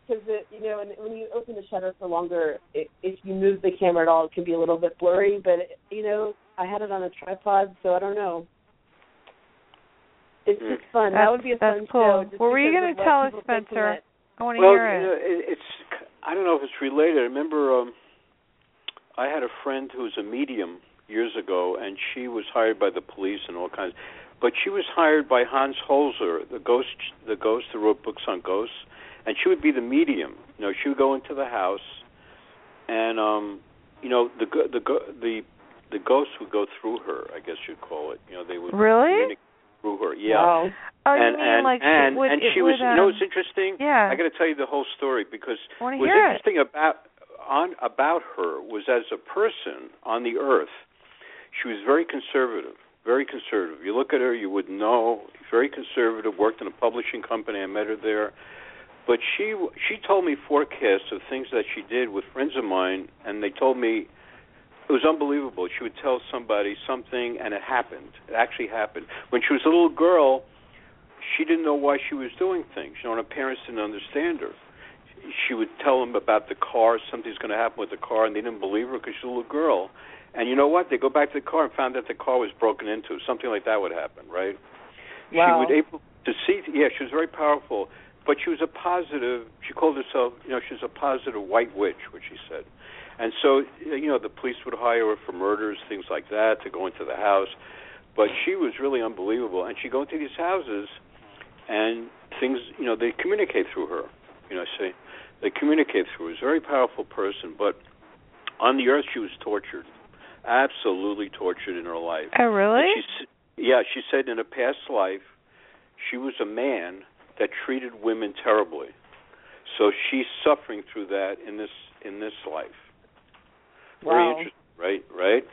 Speaker 4: Because you know, and when you open the shutter for longer, it, if you move the camera at all, it can be a little bit blurry. But you know, I had it on a tripod, so I don't know. It's just fun. that would be a fun
Speaker 2: cool.
Speaker 4: show.
Speaker 2: What were you gonna tell us,
Speaker 4: people think of
Speaker 2: Spencer? I want to
Speaker 3: Well,
Speaker 2: hear
Speaker 3: you know, it, it's. I don't know if it's related. I remember um, I had a friend who was a medium years ago, and she was hired by the police and all kinds. But she was hired by Hans Holzer, the ghost, the ghost who wrote books on ghosts, and she would be the medium. You know, she would go into the house, and um, you know, the go- the go- the the ghosts would go through her. I guess you'd call it. You know, they would
Speaker 2: Really?
Speaker 3: communicate through her. Yeah.
Speaker 4: Wow.
Speaker 2: Oh,
Speaker 3: and
Speaker 2: you mean
Speaker 3: and
Speaker 2: like
Speaker 3: and,
Speaker 2: would,
Speaker 3: and she was.
Speaker 2: um,
Speaker 3: you know what's interesting?
Speaker 2: Yeah.
Speaker 3: I got to tell you the whole story because what's
Speaker 2: hear it.
Speaker 3: interesting about on about her was as a person on the earth, she was very conservative, very conservative. You look at her, you would know, very conservative. Worked in a publishing company. I met her there, but she she told me forecasts of things that she did with friends of mine, and they told me it was unbelievable. She would tell somebody something, and it happened. It actually happened. When she was a little girl, she didn't know why she was doing things. You know, and her parents didn't understand her. She would tell them about the car, something's going to happen with the car, and they didn't believe her because she's a little girl. And you know what? They go back to the car and found that the car was broken into. Something like that would happen, right? She
Speaker 4: Wow.
Speaker 3: would able to see. Yeah, she was very powerful, but she was a positive. She called herself, you know, she was a positive white witch, what she said. And so, you know, the police would hire her for murders, things like that, to go into the house. But she was really unbelievable, and she'd go into these houses, and things, you know, they communicate through her. You know, say they communicate through her. She's a very powerful person, but on the earth she was tortured, absolutely tortured in her life.
Speaker 2: Oh, really?
Speaker 3: And She, yeah, she said in a past life she was a man that treated women terribly. So she's suffering through that in this in this life. Very
Speaker 4: Wow.
Speaker 3: interesting, right? Right.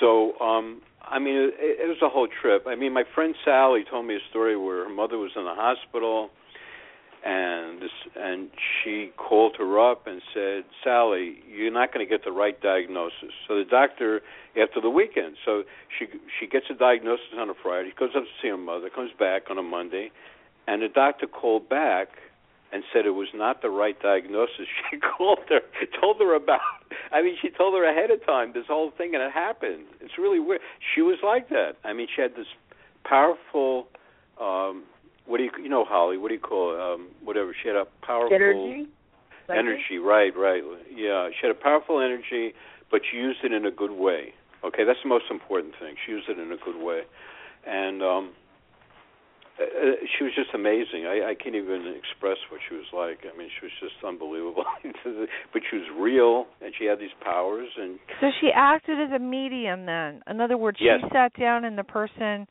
Speaker 3: So, um, I mean, it, it was a whole trip. I mean, my friend Sally told me a story where her mother was in the hospital, and this, and she called her up and said, "Sally, you're not going to get the right diagnosis." So the doctor, after the weekend, so she she gets a diagnosis on a Friday, goes up to see her mother, comes back on a Monday, and the doctor called back and said it was not the right diagnosis. She called her, told her about. I mean, she told her ahead of time this whole thing, and it happened. It's really weird. She was like that. I mean, she had this powerful. um What do you you know, Holly? What do you call it? Um, whatever. She had a powerful
Speaker 4: Energy. Psychic?
Speaker 3: energy. Right, right. Yeah, she had a powerful energy, but she used it in a good way. Okay, that's the most important thing. She used it in a good way, and um uh, she was just amazing. I, I can't even express what she was like. I mean, she was just unbelievable. but she was real, and she had these powers. And
Speaker 2: So she acted as a medium then. In other words,
Speaker 3: Yes.
Speaker 2: she sat down and the person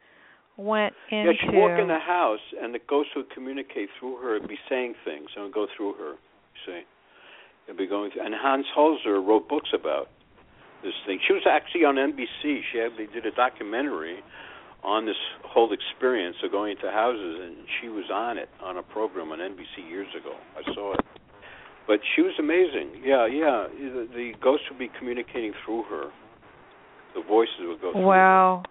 Speaker 2: went into
Speaker 3: yeah, she'd walk in the house, and the ghost would communicate through her, and be saying things, and would go through her. You see, it'd be going. Through, and Hans Holzer wrote books about this thing. She was actually on NBC. She had, they did a documentary on this whole experience of going into houses, and she was on it on a program on NBC years ago. I saw it, but she was amazing. Yeah, yeah. The, the ghosts would be communicating through her. The voices would go through.
Speaker 2: Wow.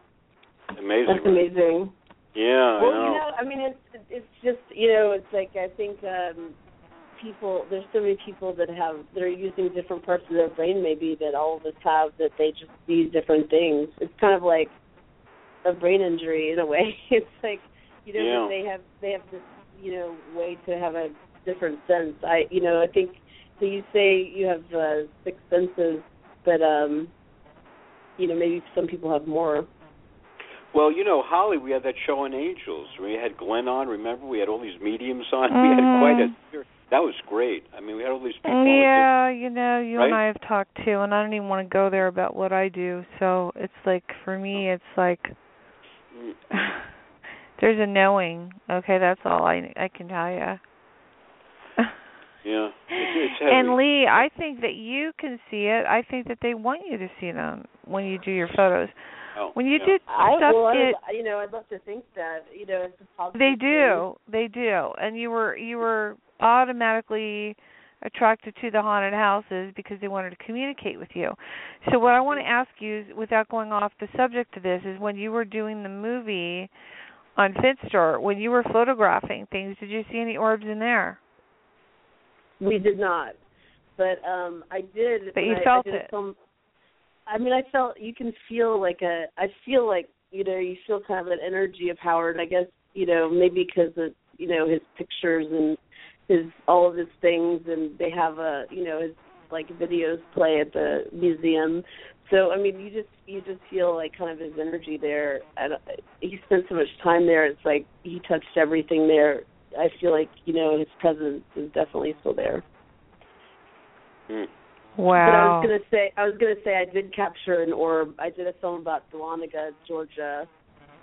Speaker 3: her. amazing.
Speaker 4: That's
Speaker 3: right?
Speaker 4: amazing.
Speaker 3: Yeah,
Speaker 4: well,
Speaker 3: I know.
Speaker 4: you know, I mean, it's it's just you know, it's like I think um people. There's so many people that have that are using different parts of their brain, maybe that all of us have, that they just see different things. It's kind of like a brain injury in a way. It's like you know
Speaker 3: Yeah.
Speaker 4: they have they have this you know way to have a different sense. I you know I think so. You say you have uh, six senses, but um, you know maybe some people have more.
Speaker 3: Well, you know, Holly, we had that show on Angels. We had Glenn on. Remember, we had all these mediums on. We had quite a. That was great. I mean, we had all these people. on.
Speaker 2: Yeah, you know, you and I have talked too, and I don't even want to go there about what I do. So it's like for me, it's like
Speaker 3: Mm,
Speaker 2: there's a knowing. Okay, that's all I I can tell you.
Speaker 3: Yeah, it's, it's
Speaker 2: and Leigh, I think that you can see it. I think that they want you to see them when you do your photos.
Speaker 3: Oh,
Speaker 2: When you
Speaker 3: yeah.
Speaker 2: did
Speaker 4: I
Speaker 2: stuff,
Speaker 4: well, I,
Speaker 2: it,
Speaker 4: you know, I'd love to think that you know it's a positive.
Speaker 2: they
Speaker 4: thing.
Speaker 2: do, they do, and you were you were automatically attracted to the haunted houses because they wanted to communicate with you. So what I want to ask you, is, without going off the subject of this, is when you were doing the movie on Finster, when you were photographing things, did you see any orbs in there?
Speaker 4: We did not, but um I did.
Speaker 2: But you
Speaker 4: I,
Speaker 2: felt
Speaker 4: I
Speaker 2: it.
Speaker 4: Film, I mean, I felt you can feel like a. I feel like you know you feel kind of an energy of Howard. I guess you know maybe because of you know his pictures and his all of his things, and they have a you know his like videos play at the museum. So I mean, you just you just feel like kind of his energy there. And uh, he spent so much time there. It's like he touched everything there. I feel like you know his presence is definitely still there.
Speaker 3: Mm.
Speaker 4: But I was gonna say I was gonna say I did capture an orb. I did a film about Dahlonega, Georgia,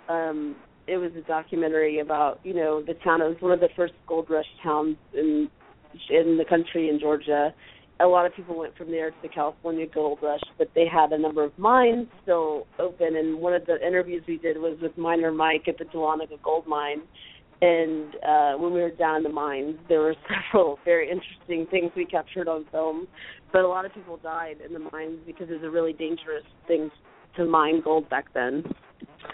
Speaker 4: um, it was a documentary about you know the town. It was one of the first gold rush towns in in the country in Georgia. A lot of people went from there to the California Gold Rush, but they had a number of mines still open. And one of the interviews we did was with miner Mike at the Dahlonega Gold Mine. And uh, when we were down in the mines, there were several very interesting things we captured on film. But a lot of people died in the mines because it was a really dangerous thing to mine gold back then.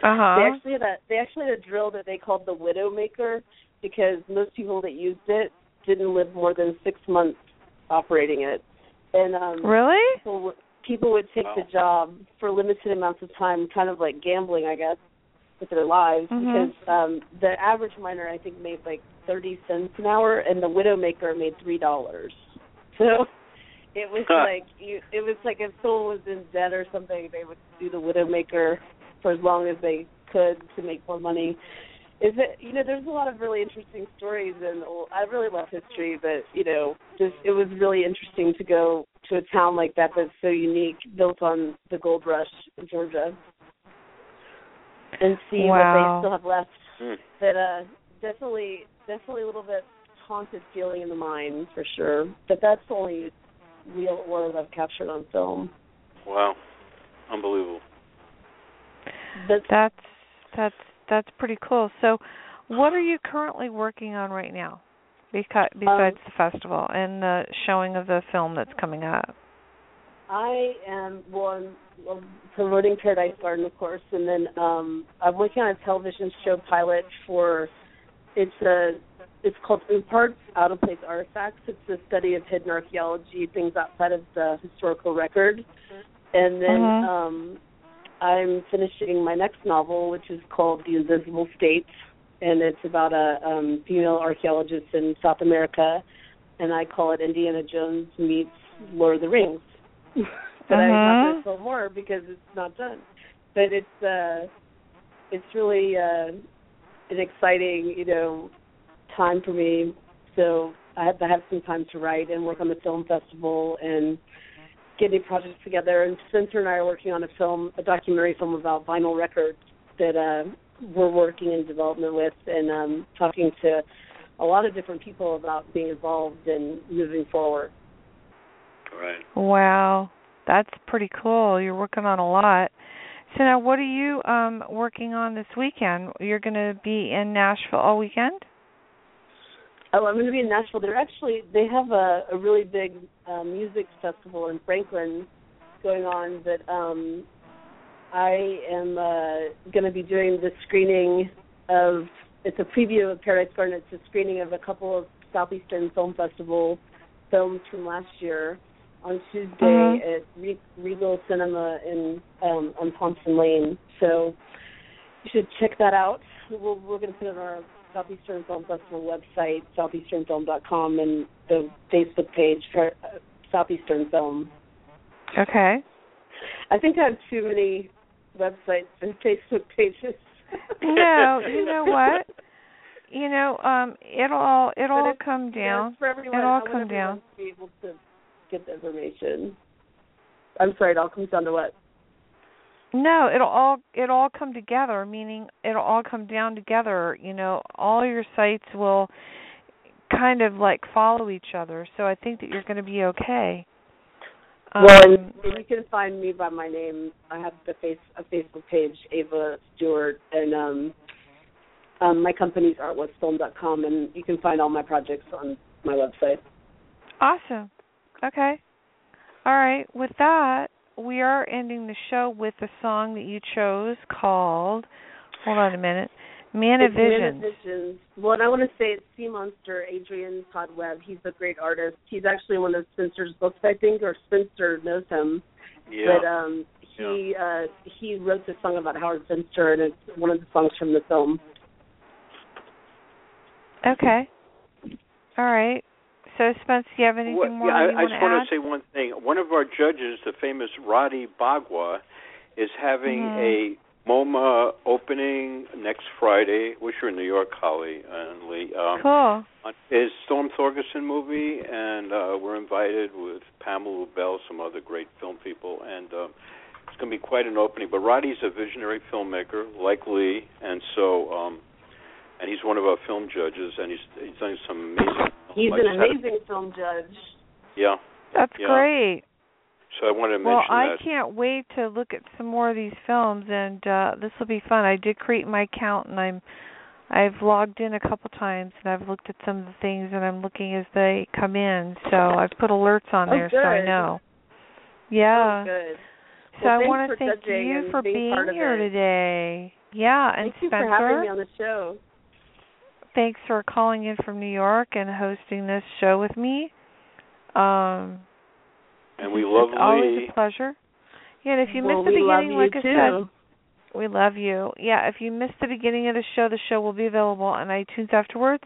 Speaker 2: Uh-huh.
Speaker 4: They actually had a they actually had a drill that they called the Widowmaker because most people that used it didn't live more than six months operating it. And um
Speaker 2: Really?
Speaker 4: people would people would take
Speaker 3: Wow.
Speaker 4: the job for limited amounts of time, kind of like gambling, I guess, with their lives.
Speaker 2: Mhm.
Speaker 4: Because um the average miner I think made like thirty cents an hour and the Widowmaker made three dollars. So it was
Speaker 3: Huh.
Speaker 4: like you it was like if someone was in debt or something, they would do the Widowmaker for as long as they could to make more money. Is it you know, there's a lot of really interesting stories and I really love history, but you know, just it was really interesting to go to a town like that that's so unique, built on the gold rush in Georgia. And see what they still have left.
Speaker 3: Hmm.
Speaker 4: But uh definitely definitely a little bit haunted feeling in the mind for sure. But that's the only real one I've captured on film.
Speaker 3: Wow, unbelievable.
Speaker 4: That's
Speaker 2: That's that's that's pretty cool. So, what are you currently working on right now? Because besides the festival and the showing of the film that's coming up.
Speaker 4: I am well, I'm, promoting Paradise Garden, of course, and then um I'm working on a television show pilot for it's a it's called OOPArts, Out of Place Artifacts. It's a study of hidden archaeology, things outside of the historical record. And then
Speaker 2: Mhm.
Speaker 4: um I'm finishing my next novel, which is called The Invisible State, and it's about a um female archaeologist in South America, and I call it Indiana Jones meets Lord of the Rings. but I'm not
Speaker 2: Mhm.
Speaker 4: going to tell more because it's not done. But it's uh, it's really uh, an exciting, you know, time for me. So I have to have some time to write and work on the film festival and get any projects together. And Spencer and I are working on a film, a documentary film about vinyl records that uh, we're working in development with and um, talking to a lot of different people about being involved and moving forward.
Speaker 3: Right.
Speaker 2: Wow, that's pretty cool. You're working on a lot. So now, what are you um working on this weekend? You're going to be in Nashville all weekend.
Speaker 4: Oh, I'm going to be in Nashville. They're actually they have a, a really big uh, music festival in Franklin going on that um I am uh going to be doing the screening of it's a preview of Paradise Garden. It's a screening of a couple of Southeastern Film Festival films from last year on Tuesday
Speaker 2: Mhm.
Speaker 4: at Re- Regal Cinema in um on Thompson Lane. So you should check that out. We'll, we're going to put it on our Southeastern Film Festival website, southeasternfilm.com, and the Facebook page for uh, Southeastern Film.
Speaker 2: Okay.
Speaker 4: I think I have too many websites and Facebook pages.
Speaker 2: No, you know what? You know, um, it'll all it'll all come down.
Speaker 4: everyone.
Speaker 2: It'll all come down.
Speaker 4: To be able to get the information. I'm sorry, it all comes down to what?
Speaker 2: No, it'll all it'll all come together. Meaning, it'll all come down together. You know, all your sites will kind of like follow each other. So I think that you're going to be okay.
Speaker 4: well,
Speaker 2: Um,
Speaker 4: and, you can find me by my name. I have the face a Facebook page, Ava Stewart, and um, um, my company's artwhat'sfilm.com, and you can find all my projects on my website.
Speaker 2: Awesome. Okay. All right. With that, we are ending the show with a song that you chose called. Hold on a minute. Man of
Speaker 4: It's Man
Speaker 2: Visions.
Speaker 4: of Visions. Well, and I want to say it's Sea Monster, Adrian Todd Webb. He's a great artist. He's actually one of Spencer's books, I think, or Spencer knows him.
Speaker 3: Yeah.
Speaker 4: But um he uh he wrote this song about Howard Finster and it's one of the songs from the film.
Speaker 2: Okay. All right. So, Spence, do you have anything
Speaker 3: What-
Speaker 2: more
Speaker 3: yeah, I, I just want
Speaker 2: add?
Speaker 3: to say one thing. One of our judges, the famous Roddy Bogawa, is having
Speaker 2: Mhm.
Speaker 3: a MoMA opening next Friday. Wish you're in New York, Holly and Leigh. Um,
Speaker 2: cool.
Speaker 3: his Storm Thorgerson movie, and uh, we're invited with Pamela Bell, some other great film people, and um, it's going to be quite an opening. But Roddy's a visionary filmmaker, like Leigh, and so um, and he's one of our film judges, and he's he's done some amazing.
Speaker 4: He's
Speaker 3: I
Speaker 4: an
Speaker 3: just had a-
Speaker 4: amazing film judge.
Speaker 3: yeah.
Speaker 2: That's
Speaker 3: Yeah.
Speaker 2: great.
Speaker 3: So I wanted to mention
Speaker 2: Well,
Speaker 3: mention
Speaker 2: I
Speaker 3: that.
Speaker 2: can't wait to look at some more of these films, and uh this will be fun. I did create my account, and I'm I've logged in a couple times, and I've looked at some of the things, and I'm looking as they come in. So I've put alerts on
Speaker 4: Oh,
Speaker 2: there, so I know. Yeah.
Speaker 4: Oh, good.
Speaker 2: So
Speaker 4: Well,
Speaker 2: I want to thank you for
Speaker 4: being part of
Speaker 2: here today. Yeah, and
Speaker 4: Thank you for having me on the show.
Speaker 2: Thanks for calling in from New York and hosting this show with me. Um,
Speaker 3: and we love it's
Speaker 2: always
Speaker 3: Leigh.
Speaker 2: a pleasure. Yeah, and if you
Speaker 4: well,
Speaker 2: missed the beginning,
Speaker 4: you
Speaker 2: like I
Speaker 4: too.
Speaker 2: said, we love you. Yeah, if you missed the beginning of the show, the show will be available on iTunes afterwards,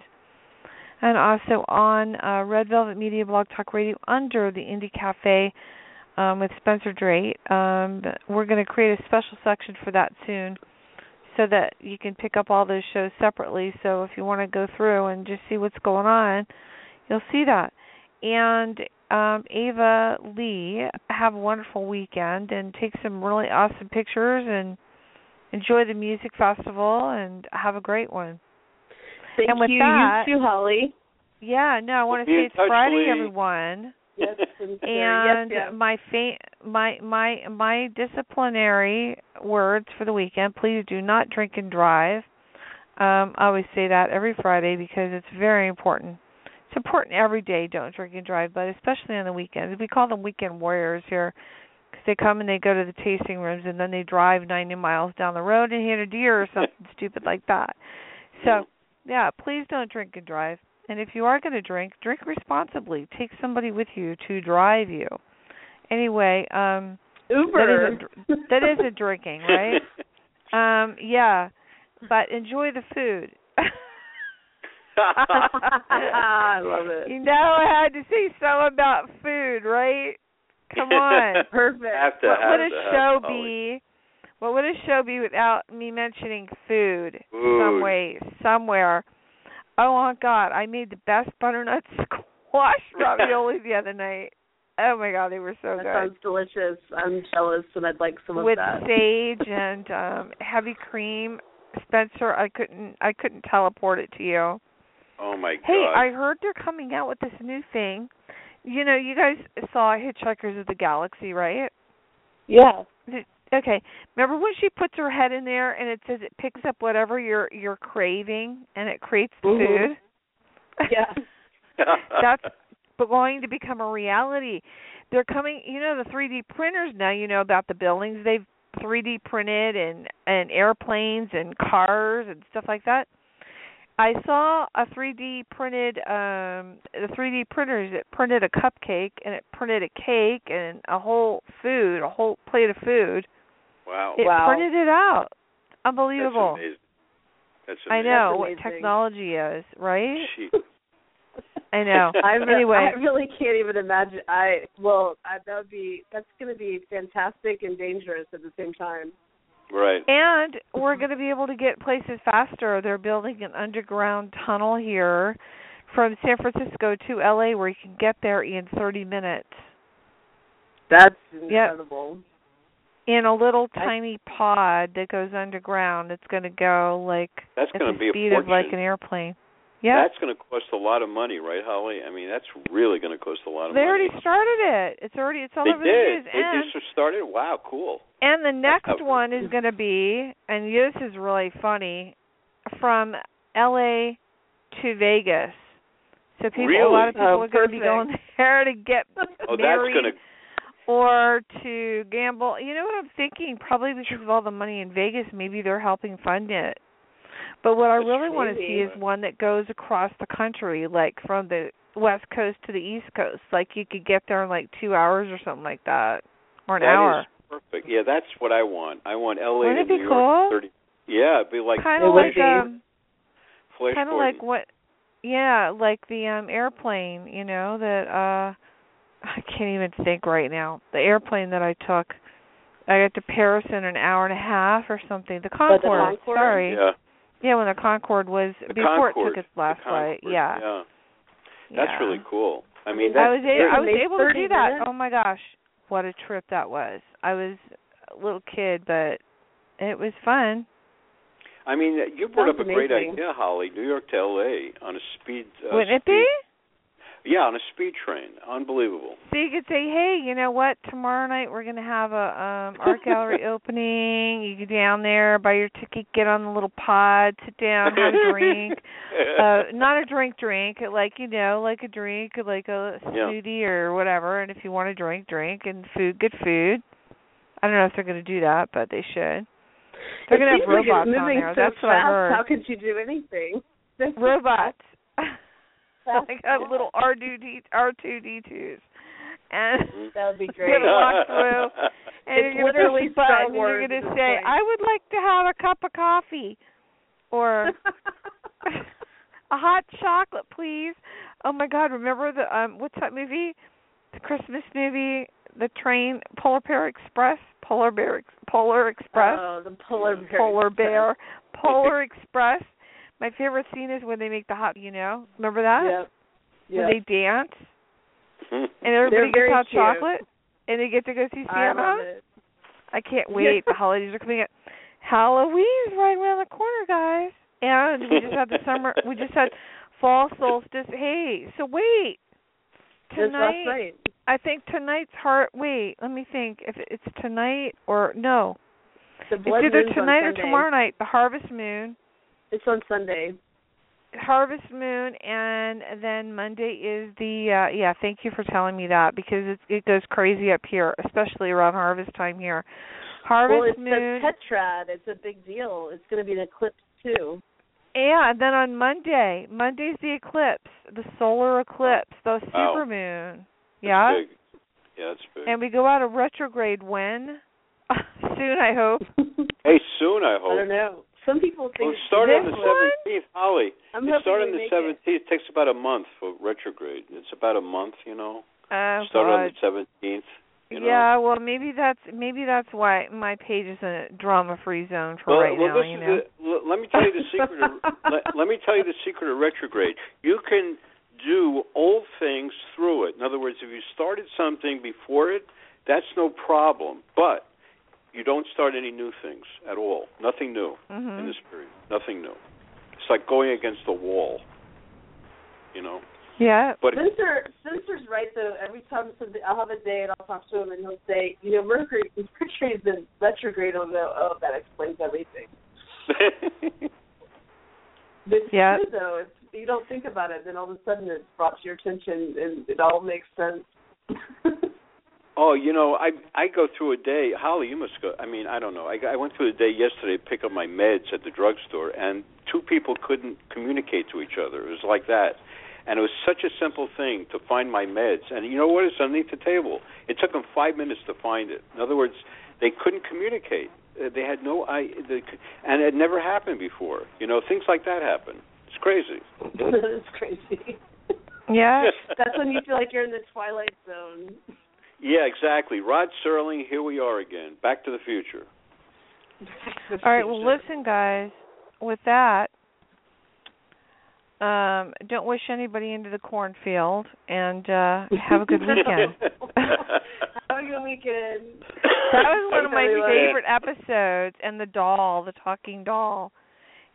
Speaker 2: and also on uh, Red Velvet Media Blog Talk Radio under the Indie Cafe um, with Spencer Drake. Um, we're going to create a special section for that soon, so that you can pick up all those shows separately. So if you want to go through and just see what's going on, you'll see that. And um, Ava Leigh, have a wonderful weekend and take some really awesome pictures and enjoy the music festival and have a great one.
Speaker 4: Thank
Speaker 2: and with
Speaker 4: you.
Speaker 2: that-
Speaker 4: you too, Holly.
Speaker 2: Yeah, no, I want to say it's Friday,
Speaker 3: Leigh.
Speaker 2: everyone.
Speaker 4: Yes,
Speaker 2: And
Speaker 4: yes, yes.
Speaker 2: my fa- my my my disciplinary words for the weekend: please do not drink and drive. Um, I always say that every Friday because it's very important. It's important every day. Don't drink and drive, but especially on the weekends. We call them weekend warriors here because they come and they go to the tasting rooms and then they drive 90 miles down the road and hit a deer or something stupid like that. So, yeah, please don't drink and drive. And if you are going to drink, drink responsibly. Take somebody with you to drive you. Anyway, um
Speaker 4: Uber.
Speaker 2: isn't- that isn't drinking, right? um yeah, but enjoy the food.
Speaker 4: I love it.
Speaker 2: You know I had to say something about food, right? Come on.
Speaker 4: Perfect.
Speaker 3: Have to,
Speaker 2: what
Speaker 3: have
Speaker 2: would a
Speaker 3: to, have
Speaker 2: show
Speaker 3: to, Holly.
Speaker 2: be? What would a show be without me mentioning food,
Speaker 3: Food.
Speaker 2: some way, somewhere? Oh my God! I made the best butternut squash ravioli the other night. Oh my God, they were so
Speaker 4: that
Speaker 2: good.
Speaker 4: That sounds delicious. I'm jealous, and I'd like some
Speaker 2: with
Speaker 4: of that.
Speaker 2: With sage and um heavy cream. Spencer, I couldn't I couldn't teleport it to you.
Speaker 3: Oh my god.
Speaker 2: Hey, I heard they're coming out with this new thing. You know, you guys saw Hitchhikers of the Galaxy, right?
Speaker 4: Yeah.
Speaker 2: Okay. Remember when she puts her head in there and it says it picks up whatever you're you're craving and it creates the
Speaker 4: Mhm.
Speaker 2: food?
Speaker 4: Yeah.
Speaker 2: That's going to become a reality. They're coming, you know, the 3D printers now, you know about the buildings they've 3D printed and and airplanes and cars and stuff like that. I saw a 3D printed um the 3D printers it printed a cupcake and it printed a cake and a whole food, a whole plate of food.
Speaker 3: Wow.
Speaker 2: It
Speaker 4: Wow.
Speaker 2: printed it out.
Speaker 3: That's
Speaker 2: Unbelievable.
Speaker 3: amazing. That's
Speaker 2: I know
Speaker 4: That's
Speaker 2: what technology is, right?
Speaker 3: Gee.
Speaker 2: I know.
Speaker 4: I re-
Speaker 2: anyway,
Speaker 4: I really can't even imagine. I well, I, that would be that's going to be fantastic and dangerous at the same time.
Speaker 3: Right.
Speaker 2: And we're going to be able to get places faster. They're building an underground tunnel here from San Francisco to LA where you can get there in 30 minutes
Speaker 4: That's incredible.
Speaker 2: In a little tiny pod that goes underground. It's going to go like
Speaker 3: That's
Speaker 2: at
Speaker 3: going
Speaker 2: the
Speaker 3: to be a
Speaker 2: speed
Speaker 3: fortune.
Speaker 2: of like an airplane. Yeah.
Speaker 3: That's going to cost a lot of money, right, Holly? I mean, that's really going to cost a lot of
Speaker 2: They
Speaker 3: money.
Speaker 2: They already started it. It's already it's all
Speaker 3: they
Speaker 2: over
Speaker 3: did.
Speaker 2: the news.
Speaker 3: They
Speaker 2: and
Speaker 3: just started. Wow, cool.
Speaker 2: And the next one is going to be, and this is really funny, from LA to Vegas. So people, a lot of people
Speaker 4: Oh,
Speaker 2: are going to be going there to get
Speaker 3: Oh, that's going to.
Speaker 2: Or to gamble. You know what I'm thinking? Probably because of all the money in Vegas, maybe they're helping fund it. But what I
Speaker 3: That's
Speaker 2: really want to see is one that goes across the country, like from the west coast to the east coast. Like you could get there in like two hours or something like that, or an
Speaker 3: That
Speaker 2: hour.
Speaker 3: perfect. Yeah, that's what I want. I want LA
Speaker 2: Wouldn't
Speaker 3: to
Speaker 2: it be
Speaker 3: New York.
Speaker 2: cool?
Speaker 3: Thirty. Yeah, it'd be like
Speaker 2: kind of like um kind of like what yeah like the um airplane you know that uh i can't even think right now the airplane that i took i got to paris in an hour and a half or something the concorde,
Speaker 4: Concorde?
Speaker 2: sorry
Speaker 3: Yeah.
Speaker 2: yeah when the concorde was
Speaker 3: The
Speaker 2: before
Speaker 3: Concorde.
Speaker 2: it took its last flight yeah
Speaker 3: Yeah. That's
Speaker 2: yeah.
Speaker 3: really cool. I mean,
Speaker 2: i
Speaker 3: that's
Speaker 2: was a- i was able to do that
Speaker 4: minutes?
Speaker 2: oh my gosh what a trip that was i was a little kid, but it was fun.
Speaker 3: I mean, you brought
Speaker 4: Sounds
Speaker 3: up a great
Speaker 4: amazing.
Speaker 3: idea, Holly. New York to L.A. on a speed. Uh,
Speaker 2: Wouldn't it be?
Speaker 3: Yeah, on a speed train. Unbelievable.
Speaker 2: So you could say, "Hey, you know what? Tomorrow night we're gonna have a um art gallery opening. You go down there, buy your ticket, get on the little pod, sit down, have a drink. uh Not a drink, drink, like you know, like a drink, like a
Speaker 3: Yeah.
Speaker 2: smoothie or whatever. And if you want to drink, drink, and food, good food. I don't know if they're gonna do that, but they should. They're
Speaker 4: It
Speaker 2: gonna have
Speaker 4: seems like
Speaker 2: robots on
Speaker 4: moving
Speaker 2: there.
Speaker 4: So
Speaker 2: That's what I
Speaker 4: fast.
Speaker 2: heard.
Speaker 4: How could you do anything?
Speaker 2: robots.
Speaker 4: Fast
Speaker 2: got little R two D R two D twos, and
Speaker 4: That would be
Speaker 2: you're
Speaker 4: great.
Speaker 2: walk through, and
Speaker 4: It's
Speaker 2: you're
Speaker 4: literally
Speaker 2: push a button,
Speaker 4: Star
Speaker 2: and you're gonna say,
Speaker 4: point.
Speaker 2: "I would like to have a cup of coffee," or a hot chocolate, please. Oh my God! Remember the um, what's that movie? The Christmas movie, the train, Polar Bear Express, Polar Bear, Polar Express.
Speaker 4: Oh, the polar bear.
Speaker 2: Polar bear, Polar Express. My favorite scene is when they make the hot. You know, remember that?
Speaker 4: Yep.
Speaker 2: When they dance and everybody gets hot
Speaker 4: cute.
Speaker 2: chocolate and they get to go see
Speaker 4: I
Speaker 2: Santa.
Speaker 4: it.
Speaker 2: I can't wait. the holidays are coming up. Halloween's right around the corner, guys. And we just had the summer. We just had fall solstice. Hey, so wait. Tonight,
Speaker 4: night.
Speaker 2: I think tonight's heart. Wait, let me think. If it's tonight or no, it's either tonight or tomorrow night. The harvest moon.
Speaker 4: It's on Sunday.
Speaker 2: Harvest Moon, and then Monday is the uh yeah. Thank you for telling me that because it it goes crazy up here, especially around harvest time here. Harvest
Speaker 4: well, it's
Speaker 2: Moon,
Speaker 4: the tetrad. It's a big deal. It's going to be an eclipse too.
Speaker 2: yeah. And then on Monday, Monday's the eclipse, the solar eclipse, the
Speaker 3: Wow.
Speaker 2: super moon.
Speaker 3: That's
Speaker 2: Yeah,
Speaker 3: big. Yeah, it's big.
Speaker 2: and we go out of retrograde when soon, I hope.
Speaker 3: hey, soon I hope.
Speaker 4: I
Speaker 3: hope.
Speaker 4: don't know. Some people think
Speaker 3: Well, it started on the seventeenth, Holly.
Speaker 4: I'm
Speaker 3: it started on the seventeenth. It takes about a month for retrograde. It's about a month, you know.
Speaker 2: Oh
Speaker 3: started on the seventeenth. You know?
Speaker 2: Yeah, well, maybe that's maybe that's why my page is in a drama-free zone for
Speaker 3: well,
Speaker 2: right
Speaker 3: well,
Speaker 2: now. You know.
Speaker 3: the, let me tell you the secret. of, let, let me tell you the secret of retrograde. You can do old things through it. In other words, if you started something before it, that's no problem. But you don't start any new things at all. Nothing new
Speaker 2: Mhm.
Speaker 3: in this period. Nothing new. It's like going against the wall. You know.
Speaker 2: Yeah.
Speaker 3: But
Speaker 4: Spencer, Spencer's right though. Every time something, I'll have a day and I'll talk to him and he'll say, you know, Mercury, Mercury's in retrograde. I'll go, oh, that explains everything. But
Speaker 2: Yeah.
Speaker 4: true though. If you don't think about it, then all of a sudden it's brought to your attention and it all makes sense.
Speaker 3: Oh, you know, I I go through a day. Holly, you must go. I mean, I don't know. I I went through a day yesterday to pick up my meds at the drugstore, and two people couldn't communicate to each other. It was like that, and it was such a simple thing to find my meds. And you know what? It's underneath the table. It took them five minutes to find it. In other words, they couldn't communicate. Uh, They had no I, they, and it never happened before. You know, things like that happen. It's crazy.
Speaker 4: it's crazy.
Speaker 2: Yeah.
Speaker 4: That's when you feel like you're in the twilight zone.
Speaker 3: Yeah, exactly. Rod Serling, here we are again. Back to the future.
Speaker 2: All right. Well, listen, guys. With that, um, don't wish anybody into the cornfield, and uh have a good weekend.
Speaker 4: Have a good weekend.
Speaker 2: that was one of my favorite episodes, and the doll, the talking doll.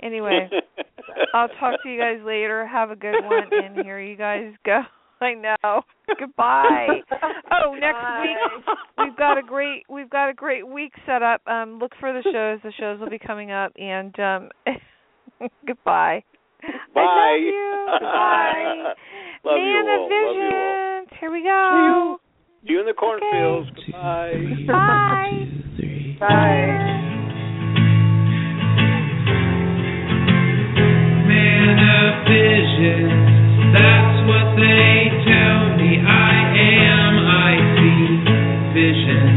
Speaker 2: Anyway, I'll talk to you guys later. Have a good one, and here you guys go. I know. Goodbye. Oh, next week we've got a great we've got a great week set up. Um, look for the shows. The shows will be coming up, and um, goodbye.
Speaker 3: Bye.
Speaker 2: I love you. Bye.
Speaker 3: Love
Speaker 2: Man
Speaker 3: you
Speaker 2: of
Speaker 3: all. Love you all.
Speaker 2: Here we go.
Speaker 3: See you in the cornfields. Goodbye.
Speaker 2: Bye.
Speaker 4: Bye.
Speaker 5: man of vision. That's what they vision,